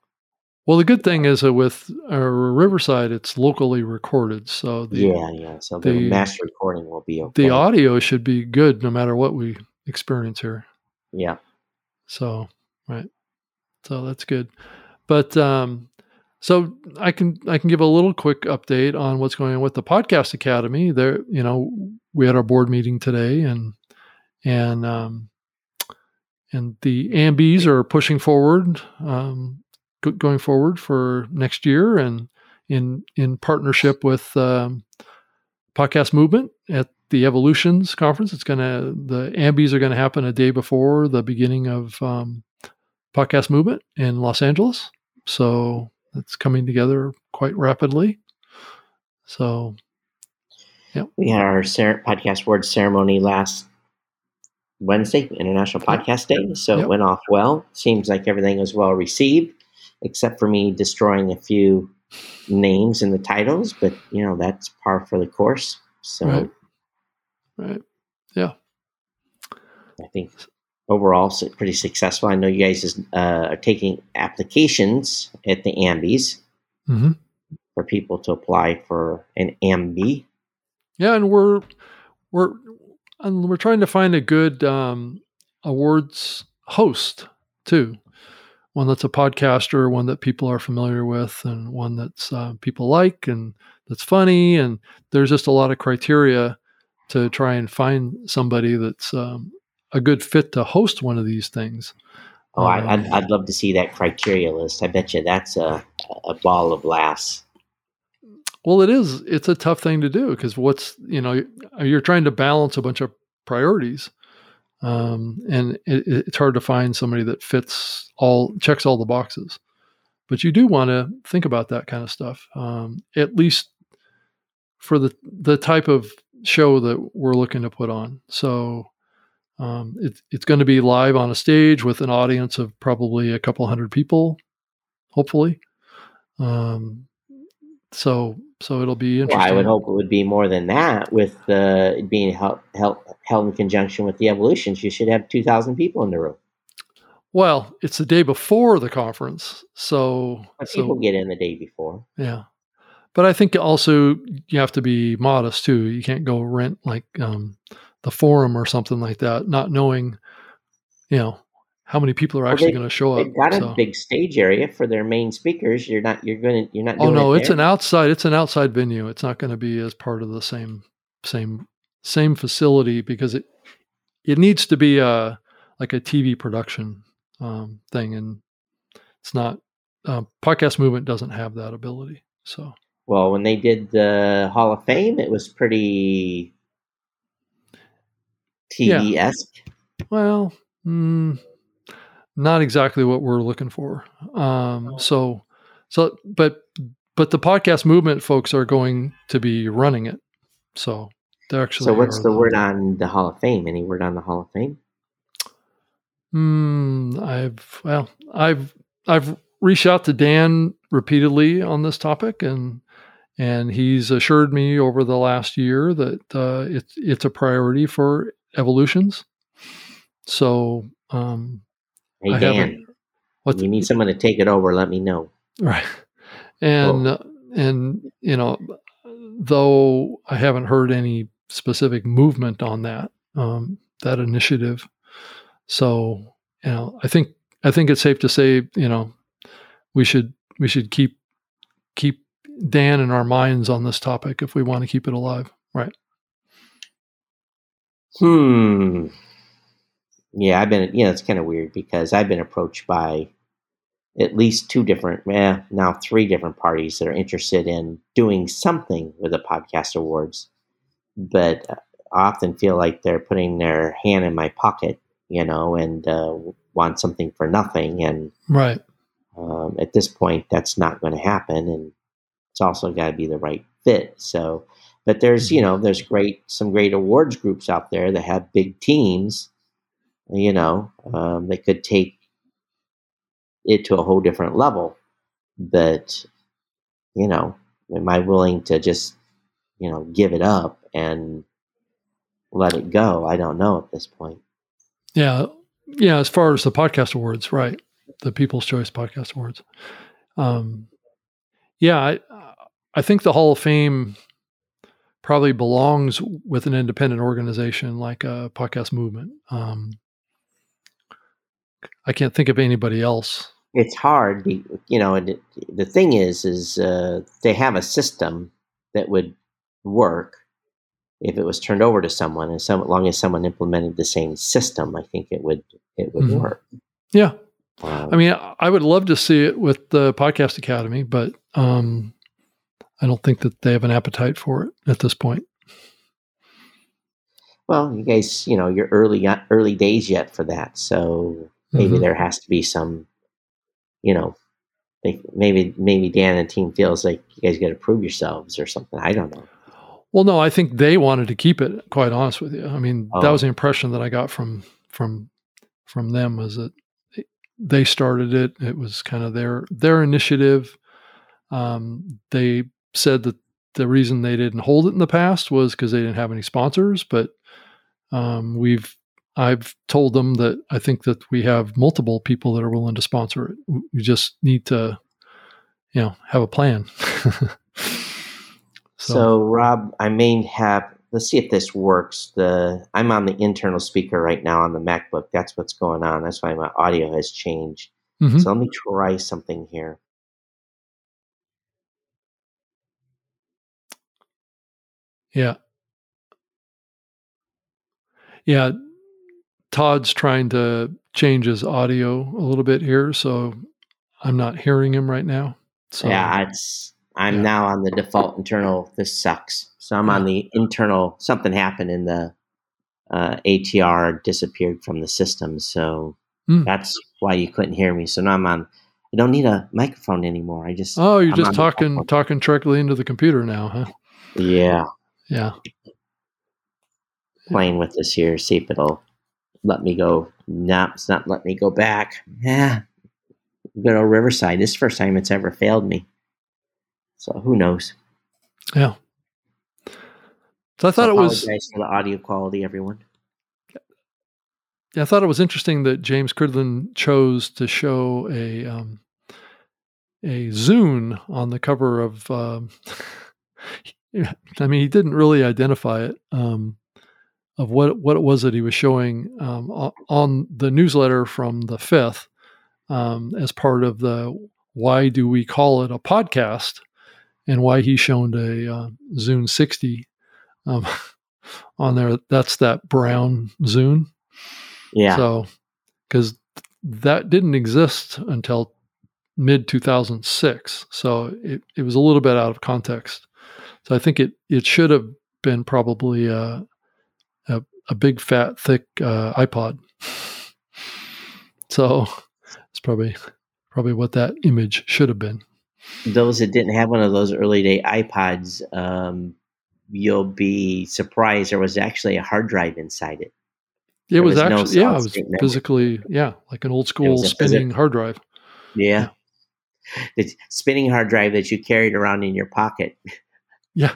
Well, the good thing is that with uh, Riverside, it's locally recorded, so the yeah, yeah. So the, the- master recording will be okay. the audio should be good no matter what we experience here. yeah. So, right. So that's good. But um so I can I can give a little quick update on what's going on with the podcast academy. There, you know, we had our board meeting today and and um and the Ambies are pushing forward um go- going forward for next year and in in partnership with um podcast movement at the evolutions conference it's going to the ambies are going to happen a day before the beginning of um, podcast movement in los angeles so it's coming together quite rapidly so yeah We had our podcast word ceremony last Wednesday, International. Podcast Day. So Yep. it went off well. Seems like everything was well received, except for me destroying a few names in the titles. But you know that's par for the course. So Right. right I think overall pretty successful. I know you guys is, uh, are taking applications at the Ambies hmm for people to apply for an Ambie. yeah and we're we're and we're trying to find a good um, awards host too one that's a podcaster one that people are familiar with and one that's uh, people like and that's funny and there's just a lot of criteria to try and find somebody that's um, a good fit to host one of these things Oh, I, Um, I'd, I'd love to see that criteria list. I bet you that's a, a ball of glass. Well, it is. It's a tough thing to do because what's you know you're trying to balance a bunch of priorities, um, and it, it's hard to find somebody that fits all checks all the boxes. But you do want to think about that kind of stuff, um, at least for the the type of show that we're looking to put on. So um, it's it's going to be live on a stage with an audience of probably a couple hundred people, hopefully. Um, so so it'll be Well, interesting. I would hope it would be more than that with uh, being held, held, held in conjunction with the evolutions. You should have 2,000 people in the room. Well, it's the day before the conference, so But so people get in the day before. yeah. But I think also you have to be modest too. You can't go rent like um, the forum or something like that, not knowing, you know, how many people are actually they- going to show up. They've got a big stage area for their main speakers. You're not. You're going to. You're not. Oh no, it it's an outside. It's an outside venue. It's not going to be as part of the same same same facility because it it needs to be a like a TV production um, thing, and it's not. Uh, podcast movement doesn't have that ability. So Well, when they did the Hall of Fame, it was pretty TV esque. well, mm, not exactly what we're looking for. Um, so so but but the podcast movement folks are going to be running it. So they're actually. So, what's the word on the Hall of Fame? Any word on the Hall of Fame? Hmm. I've well, I've I've reached out to Dan repeatedly on this topic, and and he's assured me over the last year that uh, it's it's a priority for evolutions. So, um, Hey I Dan. What you need someone to take it over. Let me know. right? And and you know, though I haven't heard any specific movement on that um, that initiative. So you know, I think I think it's safe to say you know we should we should keep keep Dan in our minds on this topic if we want to keep it alive, right? Hmm. Yeah, I've been. You know, it's kind of weird because I've been approached by at least two different, eh, now three different parties that are interested in doing something with the podcast awards, but I often feel like they're putting their hand in my pocket, you know, and uh, want something for nothing. And Right. um, at this point, that's not going to happen, and it's also got to be the right fit. So But there's you know there's great some great awards groups out there that have big teams. You know, um, they could take it to a whole different level. But you know, am I willing to just you know give it up and let it go? I don't know at this point. Yeah, yeah. As far as the podcast awards, right? The People's Choice Podcast Awards. Um, yeah, I, I think the Hall of Fame probably belongs with an independent organization like a podcast movement. Um, I can't think of anybody else. It's hard, you know. The thing is, is uh, they have a system that would work if it was turned over to someone, and so long as someone implemented the same system, I think it would it would mm-hmm. work. Yeah, um, I mean, I would love to see it with the Podcast Academy, but um, I don't think that they have an appetite for it at this point. Well, you guys, you know, you're early early days yet for that, so maybe mm-hmm. there has to be some, you know, like maybe maybe Dan and team feels like you guys got to prove yourselves or something. I don't know. Well, no, I think they wanted to keep it. Quite honest with you, I mean, oh. that was the impression that I got from from from them was that they started it. It was kind of their their initiative. Um, they said that the reason they didn't hold it in the past was because they didn't have any sponsors. But um, we've I've told them that I think that we have multiple people that are willing to sponsor it. We just need to, you know, have a plan. so, so, Rob, I may have. Let's see if this works. The I'm on the internal speaker right now on the MacBook. That's what's going on. That's why my audio has changed. Mm-hmm. So let me try something here. Yeah. Yeah. Todd's trying to change his audio a little bit here, so I'm not hearing him right now. So yeah, it's I'm yeah. now on the default internal. This sucks. So I'm on the internal. Something happened in the uh, ATR disappeared from the system, so mm. that's why you couldn't hear me. So now I'm on. I don't need a microphone anymore. I just oh, you're I'm just talking talking directly into the computer now, huh? Yeah. Yeah. Playing with this here, see if it'll let me go. No, it's not let me go back. Yeah. Good old Riverside. This is the first time it's ever failed me. So who knows? Yeah. So I thought so it was for the audio quality, everyone. Yeah, I thought it was interesting that James Cridland chose to show a um, a Zune on the cover of um, I mean, he didn't really identify it um, of what what it was that he was showing um, on the newsletter from the fifth um, as part of the why do we call it a podcast and why he showed a uh, Zune 60 um, on there. That's that brown Zune. Yeah. So because that didn't exist until mid 2006, so it, it was a little bit out of context. So I think it it should have been probably a a, big fat thick uh, iPod. so it's probably probably what that image should have been. Those that didn't have one of those early day iPods, um, you'll be surprised there was actually a hard drive inside it. It was, was, actually no yeah, it was physically yeah, like an old school spinning hard drive. Yeah. yeah. The spinning hard drive that you carried around in your pocket. Yeah.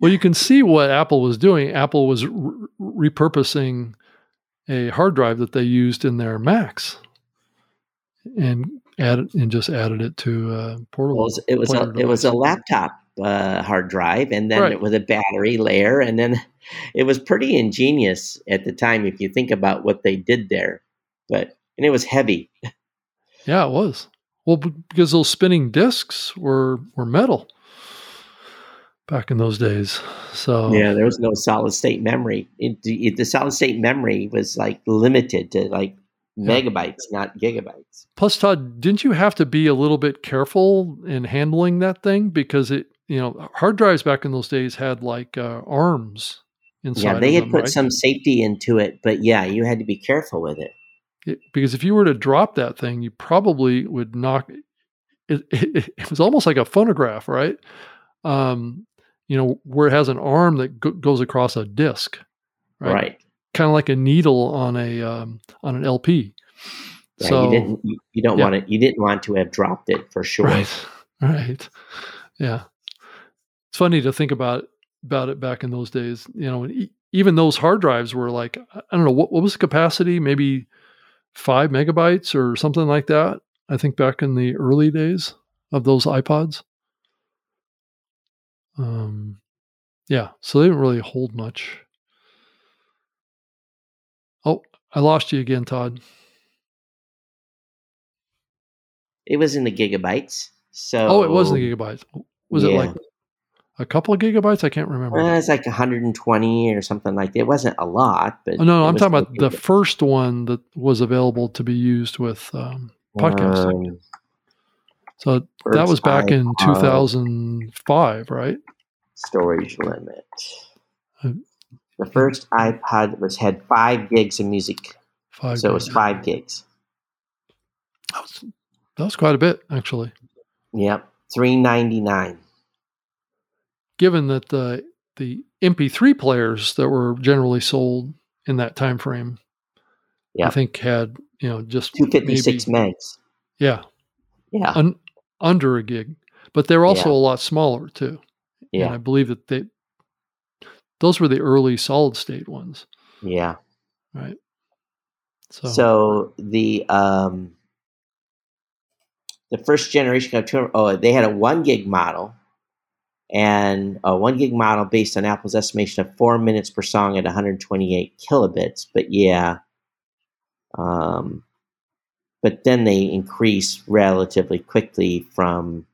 Well, you can see what Apple was doing. Apple was re- repurposing a hard drive that they used in their Macs and added and just added it to a portable. Well, it was a, it was a laptop uh, hard drive, and then right. with a battery layer, and then it was pretty ingenious at the time if you think about what they did there. But and it was heavy. Yeah, it was. Well, because those spinning discs were were metal back in those days. So yeah, there was no solid state memory. It, it, the solid state memory was like limited to like megabytes, not gigabytes. Plus, Todd, didn't you have to be a little bit careful in handling that thing because it, you know, hard drives back in those days had like uh, arms inside. Yeah, they had them, put right? some safety into it, but yeah, you had to be careful with it. it. because if you were to drop that thing, you probably would knock. It, it, it was almost like a phonograph, right? Um, you know, where it has an arm that go- goes across a disc, right, right? Kind of like a needle on a um, on an LP. Yeah, so you didn't you, you don't yeah. want it you didn't want to have dropped it for sure. Right. Right. Yeah. It's funny to think about about it back in those days. You know, even those hard drives were like I don't know what what was the capacity? Maybe five megabytes or something like that. I think back in the early days of those iPods. Um, yeah. So they didn't really hold much. Oh, I lost you again, Todd. It was in the gigabytes. So Oh, it was in the gigabytes. Was it like a couple of gigabytes? I can't remember. Uh, it's like 120 or something like that. It wasn't a lot, but Oh, no, no, I'm talking about still the first one that was available to be used with um, podcasting. Um, so that was back in 2005, right? storage limit. Uh, The first iPod was had five gigs of music, Five. so it was five gigs. That was, that was quite a bit, actually. Yep, three ninety nine. Given that the the MP3 players that were generally sold in that time frame, Yeah. I think had you know just Two fifty six megs. yeah, Yeah, un, under a gig, but they're also Yeah. a lot smaller too. And yeah, I believe that they those were the early solid state ones, yeah. right? So, So the um the first generation of two oh they had a one gig model and a one gig model based on Apple's estimation of four minutes per song at 128 kilobits. But yeah, um, but then they increase relatively quickly from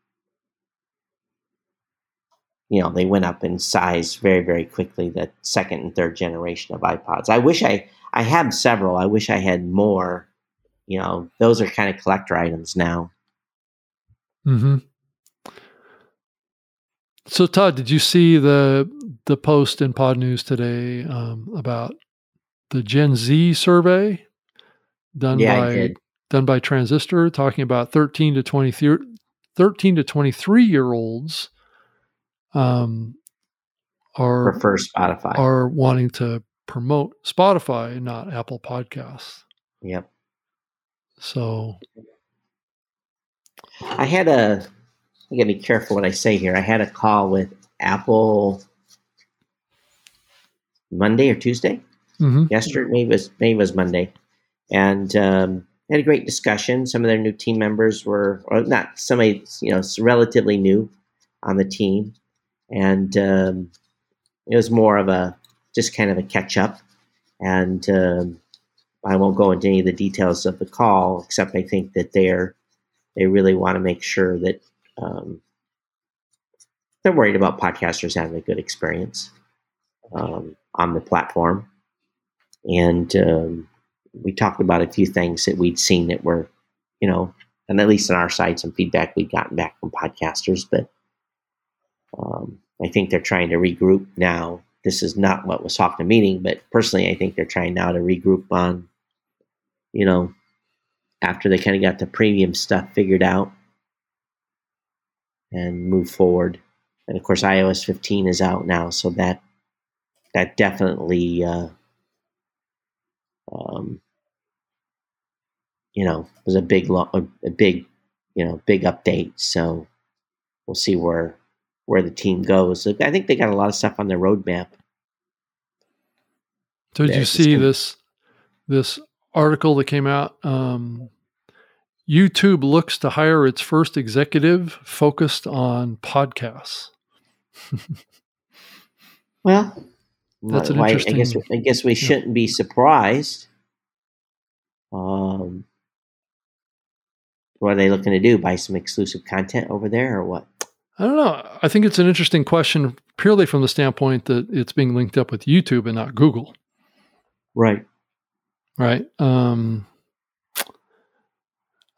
you know they went up in size very very quickly. The second and third generation of iPods. I wish I I have several. I wish I had more. You know, those are kind of collector items now. hmm so Todd, did you see the the post in Podnews today um, about the Gen Z survey done Yeah, I by did. Done by Transistor, talking about thirteen to 23, 13 to twenty three year olds um, are Prefer Spotify. are wanting to promote Spotify, not Apple Podcasts. yep. So I had a. I gotta be careful what I say here. I had a call with Apple Monday or Tuesday. mhm. yesterday maybe it was maybe it was Monday, and um, had a great discussion. Some of their new team members were, or not somebody you know relatively new on the team, and um, it was more of a just kind of a catch up. And um, I won't go into any of the details of the call, except I think that they're they really want to make sure that um, they're worried about podcasters having a good experience um, on the platform and um, we talked about a few things that we'd seen that were, you know, and at least on our side, some feedback we'd gotten back from podcasters. But um, I think they're trying to regroup now. This is not what was talked in meeting, but personally, I think they're trying now to regroup on, you know, after they kind of got the premium stuff figured out and move forward. And of course, iOS 15 is out now, so that that definitely. Uh, um, you know, was a big, lo- a, big, you know, big update. So we'll see where where the team goes. I think they got a lot of stuff on their roadmap. So did you see gonna- this this article that came out? Um, YouTube looks to hire its first executive focused on podcasts. Well, That's an why- I guess I guess we yeah. shouldn't be surprised. Um, what are they looking to do? Buy some exclusive content over there, or what? I don't know. I think it's an interesting question purely from the standpoint that it's being linked up with YouTube and not Google, Right. right? Um,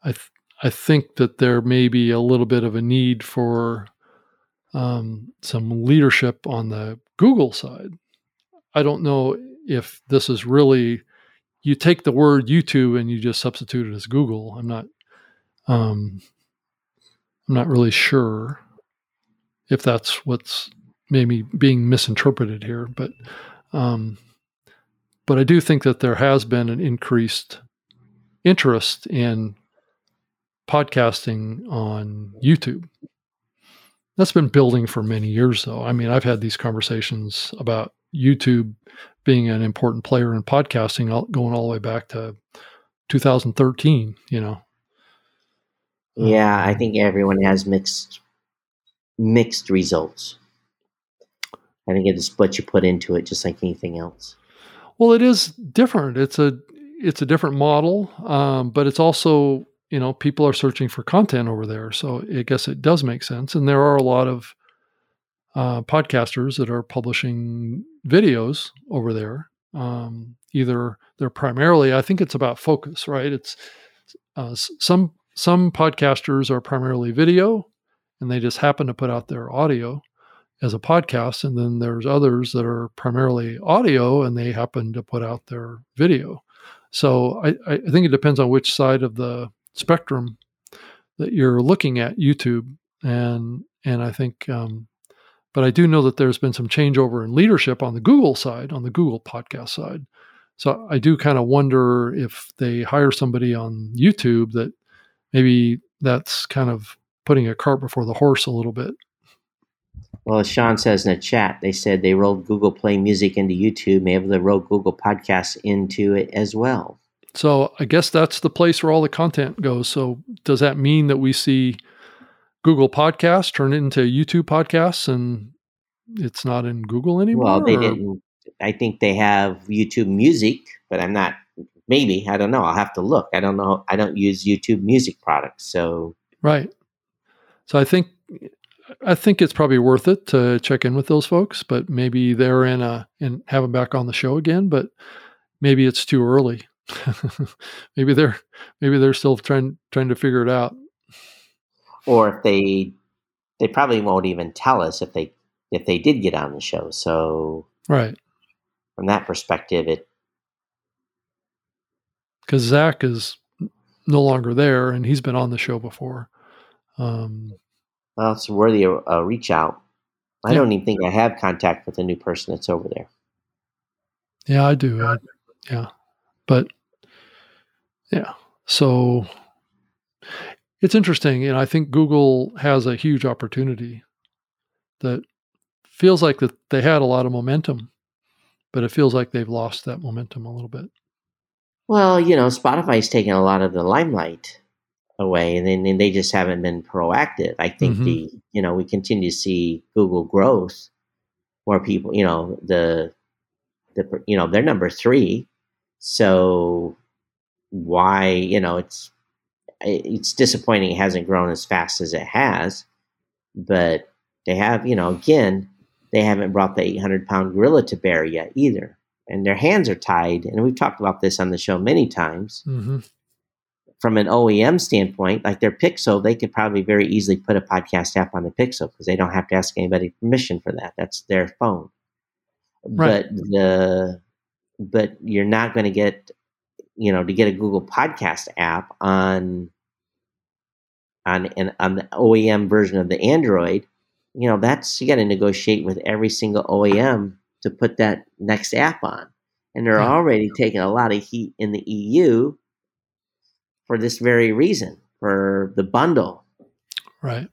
I th- I think that there may be a little bit of a need for um, some leadership on the Google side. I don't know if this is really you take the word YouTube and you just substitute it as Google. I'm not um, I'm not really sure if that's what's maybe being misinterpreted here, but um, but I do think that there has been an increased interest in podcasting on YouTube. That's been building for many years, though. I mean, I've had these conversations about YouTube being an important player in podcasting going all the way back to 2013, you know. Yeah, I think everyone has mixed mixed results. I think it's what you put into it, just like anything else. Well, it is different. It's a it's a different model, um, but it's also you know people are searching for content over there, so I guess it does make sense. And there are a lot of uh, podcasters that are publishing videos over there. Um, either they're primarily, I think it's about focus, right? It's uh, some some podcasters are primarily video, and they just happen to put out their audio as a podcast, and then there's others that are primarily audio, and they happen to put out their video. So I, I think it depends on which side of the spectrum that you're looking at YouTube, and and I think um, but I do know that there's been some changeover in leadership on the Google side, on the Google podcast side. So I do kind of wonder if they hire somebody on YouTube that maybe that's kind of putting a cart before the horse a little bit. Well, as Sean says in the chat, they said they rolled Google Play Music into YouTube. Maybe they rolled Google Podcasts into it as well. So I guess that's the place where all the content goes. So does that mean that we see Google Podcasts turn into YouTube podcasts and it's not in Google anymore? Well, they or? didn't. I think they have YouTube Music, but I'm not. Maybe I don't know. I'll have to look. I don't know. I don't use YouTube Music products, so right. So I think I think it's probably worth it to check in with those folks, but maybe they're in a and have them back on the show again. But maybe it's too early. maybe they're maybe they're still trying trying to figure it out or if they they probably won't even tell us if they if they did get on the show. So right from that perspective, it because Zach is no longer there and he's been on the show before. Um, well, it's worthy of a reach out. I yeah. don't even think I have contact with the new person that's over there. Yeah, I do. I, yeah, but yeah. So it's interesting, and I think Google has a huge opportunity that feels like that they had a lot of momentum, but it feels like they've lost that momentum a little bit. Well, you know, Spotify's taken a lot of the limelight away, and then and they just haven't been proactive. I think mm-hmm. the you know we continue to see Google growth, more people. You know the the you know they're number three, so why you know it's it's disappointing it hasn't grown as fast as it has, but they have, you know, again, they haven't brought the 800 pound gorilla to bear yet either. And their hands are tied. And we've talked about this on the show many times. Mm-hmm. From an OEM standpoint, like their Pixel, they could probably very easily put a podcast app on the Pixel because they don't have to ask anybody permission for that. That's their phone. Right. But the but you're not going to get you know to get a Google Podcast app on on an on the OEM version of the Android, you know that's you got to negotiate with every single OEM to put that next app on, and they're already taking a lot of heat in the EU for this very reason for the bundle. Right.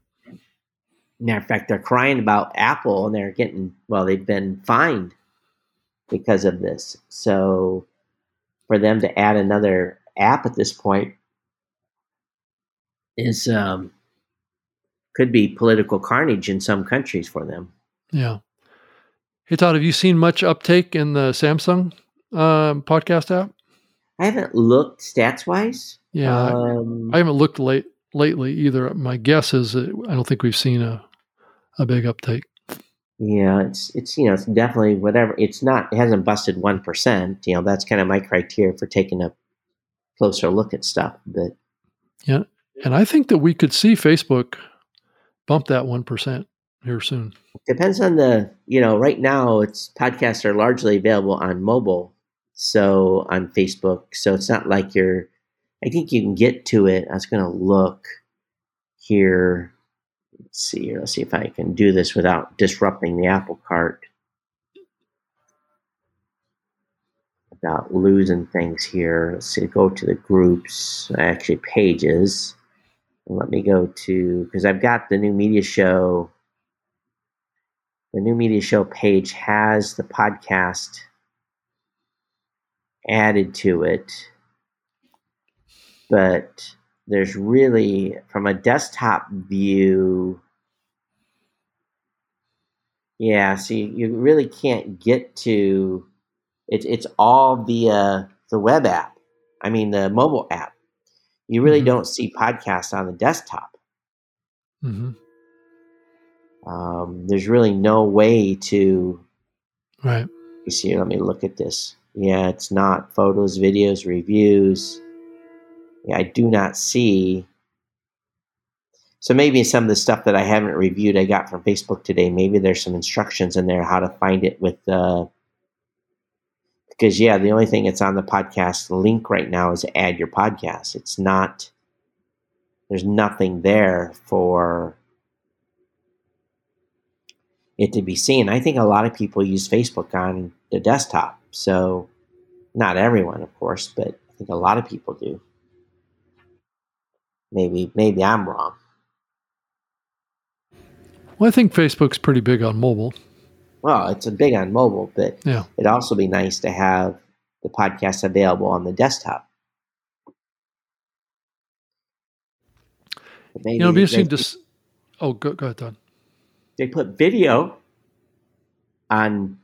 Matter of fact, they're crying about Apple, and they're getting well. They've been fined because of this. So for them to add another app at this point is um, could be political carnage in some countries for them. Yeah. Hey Todd, have you seen much uptake in the Samsung um, podcast app? I haven't looked stats wise. Yeah, um, I haven't looked late lately either. My guess is I don't think we've seen a a big uptake. Yeah, it's it's you know it's definitely whatever. It's not it hasn't busted one percent. You know that's kind of my criteria for taking a closer look at stuff. But yeah, and I think that we could see Facebook bump that one percent here soon. Depends on the you know right now it's podcasts are largely available on mobile, so on Facebook. So it's not like you're. I think you can get to it. I was going to look here Let's see here. Let's see if I can do this without disrupting the apple cart. Without losing things here. Let's see, go to the groups, actually pages. Let me go to, because I've got the new media show. The new media show page has the podcast added to it. But there's really, from a desktop view, yeah, so you, you really can't get to it, it's all via the web app. I mean, the mobile app. You really Mhm. don't see podcasts on the desktop. hmm Um, there's really no way to Right. You see, let me look at this. Yeah, it's not photos, videos, reviews. Yeah, I do not see. So maybe some of the stuff that I haven't reviewed, I got from Facebook today. Maybe there's some instructions in there how to find it with uh because yeah, the only thing that's on the podcast link right now is add your podcast. It's not. There's nothing there for it to be seen. I think a lot of people use Facebook on the desktop. So, not everyone, of course, but I think a lot of people do. Maybe, maybe I'm wrong. Well, I think Facebook's pretty big on mobile. Well, it's a big on mobile, but Yeah. it'd also be nice to have the podcast available on the desktop. Maybe You know, it'd be they- interesting to. s- Oh, go, go ahead, Don. they put video on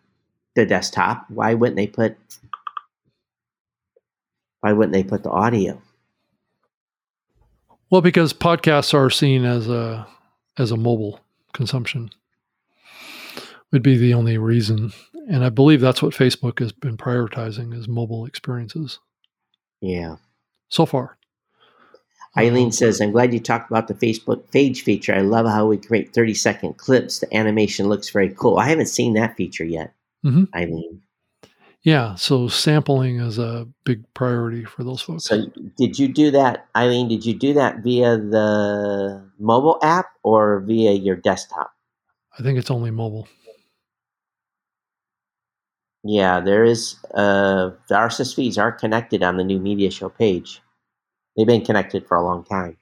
the desktop. Why wouldn't they put? Why wouldn't they put the audio? Well, because podcasts are seen as a as a mobile consumption would be the only reason, and I believe that's what Facebook has been prioritizing is mobile experiences Yeah. so far. Eileen says, I'm glad you talked about the Facebook page feature. I love how we create 30 second clips. The animation looks very cool. I haven't seen that feature yet, Mhm. Eileen. Yeah, so sampling is a big priority for those folks. So, did you do that, Eileen? Did you do that via the mobile app or via your desktop? I think it's only mobile. Yeah, there is. Uh, the RSS feeds are connected on the new media show page. They've been connected for a long time.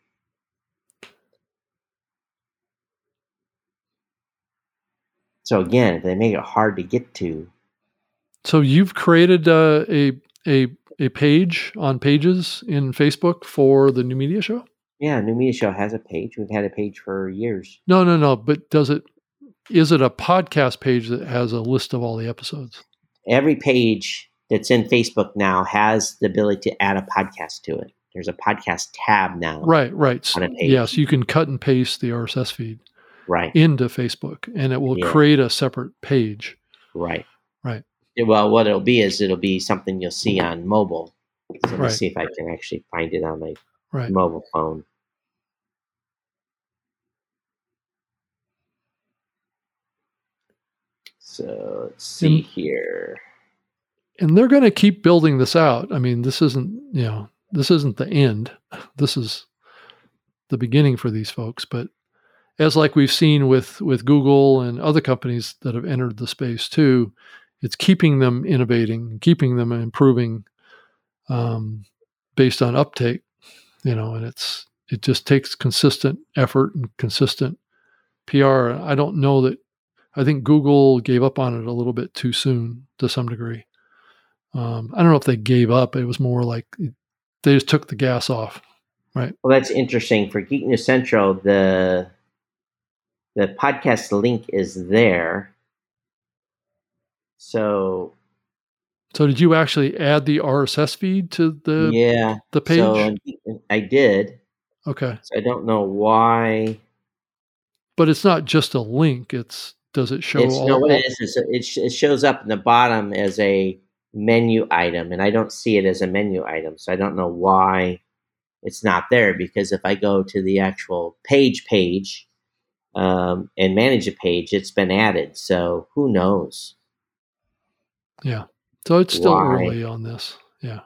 So again, if they make it hard to get to, So you've created uh, a a a page on Pages in Facebook for the new media show? yeah, new media show has a page. We've had a page for years. No, no, no. But does it? Is it a podcast page that has a list of all the episodes? Every page that's in Facebook now has the ability to add a podcast to it. There's a podcast tab now. Right, right. On a page. Yes, you can cut and paste the RSS feed Right. into Facebook, and it will Yeah. create a separate page. Right. Right. Well, what it'll be is it'll be something you'll see on mobile. So let's see if I can actually find it on my Right. mobile phone. So let's see And- here. and they're going to keep building this out. I mean, this isn't you know this isn't the end. This is the beginning for these folks. But as like we've seen with with Google and other companies that have entered the space too, it's keeping them innovating, keeping them improving um, based on uptake. You know, and it's it just takes consistent effort and consistent PR. I don't know that. I think Google gave up on it a little bit too soon to some degree. Um, I don't know if they gave up. It was more like they just took the gas off. Right? Well, that's interesting for Geek News Central. The the podcast link is there. So So did you actually add the RSS feed to the yeah, the page? So I did. okay, So I don't know why. but it's not just a link. It's does it show It's no, it is it, it shows up in the bottom as a menu item, and I don't see it as a menu item, so I don't know why it's not there. Because if I go to the actual page page um, and manage a page, it's been added. So who knows? yeah. So it's still Why? early on this. Yeah.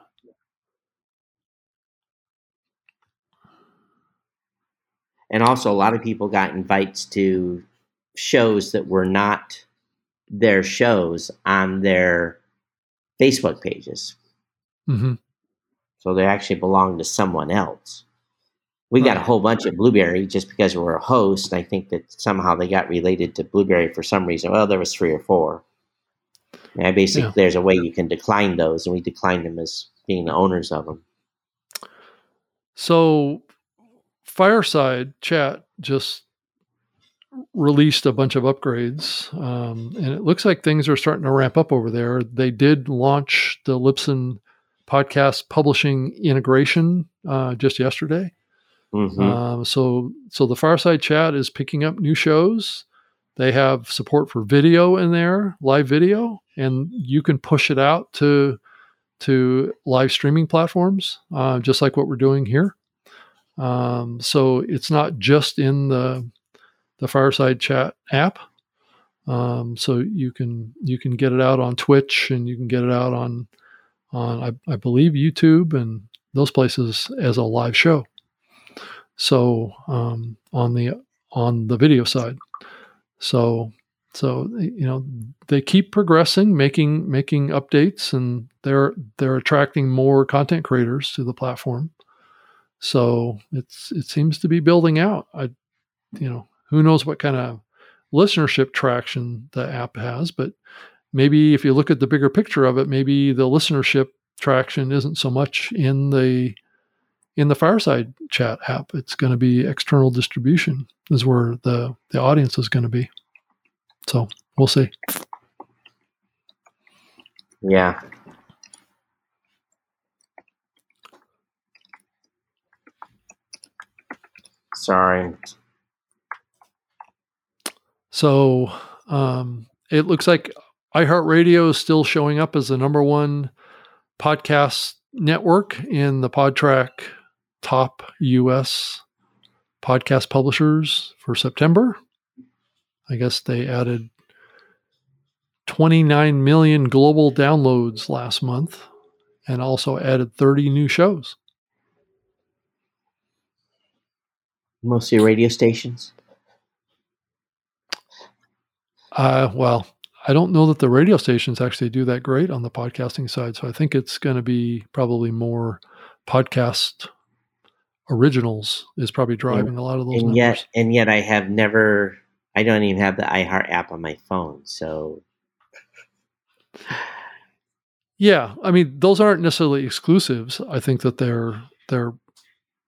and also a lot of people got invites to shows that were not their shows on their Facebook pages. hmm So they actually belong to someone else. We got a whole bunch of Blubrry just because we're a host. I think that somehow they got related to Blubrry for some reason. Well, there was three or four. And I basically, Yeah. there's a way you can decline those, and we declined them as being the owners of them. So, Fireside Chat just released a bunch of upgrades, um, and it looks like things are starting to ramp up over there. They did launch the Libsyn podcast publishing integration uh, just yesterday. hmm Um, so, so the Fireside Chat is picking up new shows. They have support for video in there, live video, and you can push it out to to live streaming platforms, uh, just like what we're doing here. Um, so it's not just in the the Fireside Chat app. Um, so you can you can get it out on Twitch and you can get it out on on I, I believe YouTube and those places as a live show. So um, on the on the video side, so so you know they keep progressing, making making updates, and they're they're attracting more content creators to the platform. So it's it seems to be building out. I you know who knows what kind of listenership traction the app has, but maybe if you look at the bigger picture of it, maybe the listenership traction isn't so much in the in the fireside chat app it's going to be external distribution is where the the audience is going to be so we'll see Yeah. Sorry. So um, it looks like iheartradio is still showing up as the number one podcast network in the Podtrac top us podcast publishers for september i guess they added 29 million global downloads last month and also added 30 new shows Mostly radio stations. Uh, well, I don't know that the radio stations actually do that great on the podcasting side. So I think it's going to be probably more podcast originals is probably driving a lot of those and numbers. yet, and yet, I have never. I don't even have the iHeart app on my phone. So yeah, I mean those aren't necessarily exclusives. I think that they're they're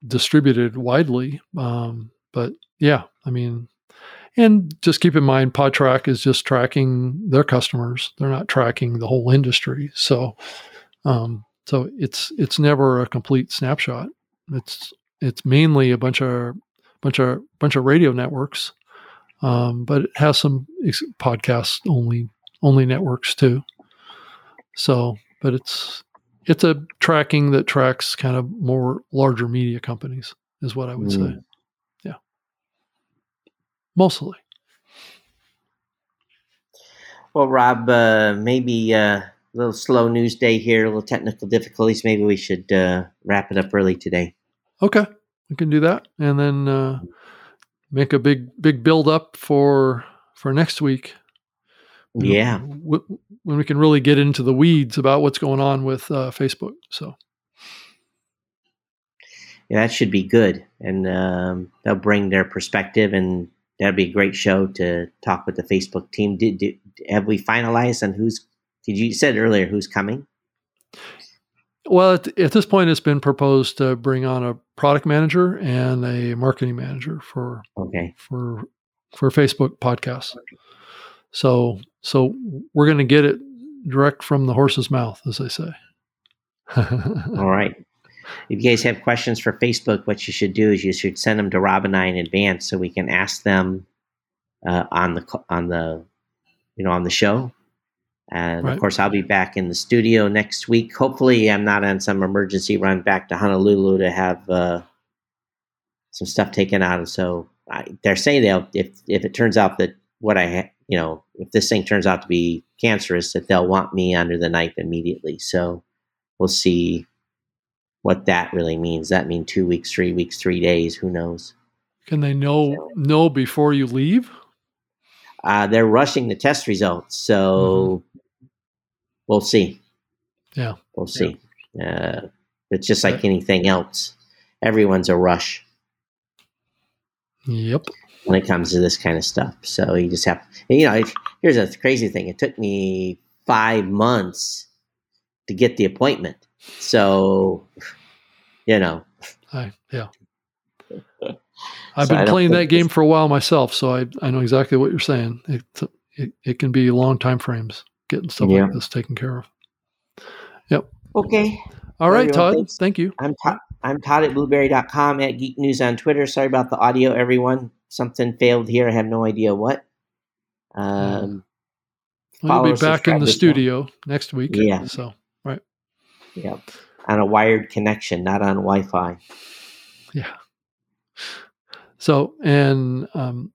distributed widely. Um, but yeah, I mean, and just keep in mind, Podtrac is just tracking their customers. They're not tracking the whole industry. So, um, so it's it's never a complete snapshot. It's it's mainly a bunch of bunch of bunch of radio networks, um, but it has some ex- podcast only only networks too. So, but it's it's a tracking that tracks kind of more larger media companies is what I would say. Mm. Yeah, mostly. Well, Rob, uh, maybe uh, a little slow news day here, a little technical difficulties. Maybe we should uh, wrap it up early today. Okay, we can do that, and then uh, make a big big build up for for next week. Yeah. w- when we can really get into the weeds about what's going on with uh, Facebook. So Yeah, that should be good, and um, they'll bring their perspective, and that'd be a great show to talk with the Facebook team. Did, did have we finalized on who's? Did you, you said earlier who's coming? Well, at, at this point, it's been proposed to bring on a product manager and a marketing manager for Okay, for for Facebook podcasts. So so we're going to get it direct from the horse's mouth, as they say. all right. If you guys have questions for Facebook, what you should do is you should send them to Rob and I in advance so we can ask them uh, on the on the you know on the show. And Right. of course, I'll be back in the studio next week. Hopefully, I'm not on some emergency run back to Honolulu to have uh, some stuff taken out. And so I, they're saying they'll if if it turns out that what I ha- you know if this thing turns out to be cancerous, that they'll want me under the knife immediately. So we'll see what that really means. That mean two weeks, three weeks, three days? Who knows? Can they know know before you leave? Uh, they're rushing the test results, so mm-hmm. we'll see. Yeah, we'll see. Yeah. Uh, it's just like anything else. Everyone's a rush. Yep. When it comes to this kind of stuff, so you just have, you know, here's a crazy thing. It took me five months to get the appointment, so you know. I yeah. I've so been playing that game for a while myself, so I, I know exactly what you're saying. It, it, it can be long time frames getting stuff yeah. like this taken care of. Yep. Okay. All right, Todd. Thanks. Thank you. I'm Todd, I'm Todd at blubrry.com at Geek News on Twitter. Sorry about the audio, everyone. Something failed here. I have no idea what. Um, we'll be back in the studio next week. Yeah. So, right. Yeah. On a wired connection, not on Wi Fi. Yeah. So, and um,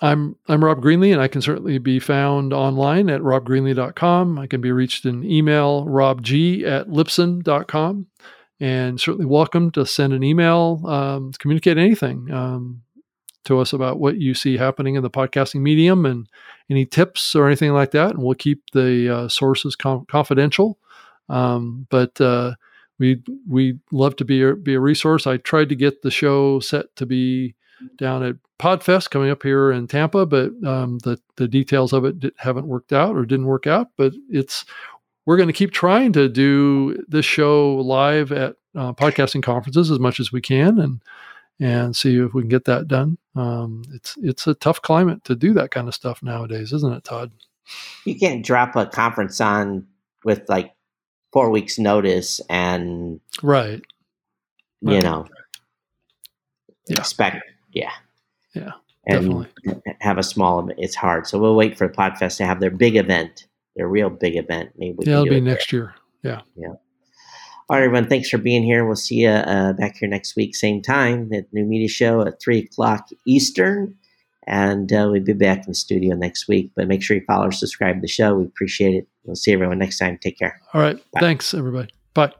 I'm I'm Rob Greenlee, and I can certainly be found online at robgreenlee.com. I can be reached in email robg at libsyn.com, and certainly welcome to send an email, um, communicate anything um, to us about what you see happening in the podcasting medium and any tips or anything like that. And we'll keep the uh, sources com- confidential. Um, but uh, we we love to be a, be a resource. I tried to get the show set to be down at Podfest coming up here in Tampa, but um, the the details of it haven't worked out or didn't work out. But it's we're going to keep trying to do this show live at uh, podcasting conferences as much as we can, and and see if we can get that done. Um, it's it's a tough climate to do that kind of stuff nowadays, isn't it, Todd? You can't drop a conference on with like four weeks notice and right, you right. know, yeah. expect yeah. Yeah. And definitely. have a small it's hard. So we'll wait for Podfest to have their big event, their real big event. Maybe yeah, it'll be next there. year. Yeah. Yeah. All right, everyone. Thanks for being here. We'll see you uh, back here next week, same time at New Media Show at three o'clock Eastern, and uh, we'll be back in the studio next week. But make sure you follow or subscribe to the show. We appreciate it. We'll see everyone next time. Take care. All right. Bye. Thanks, everybody. Bye.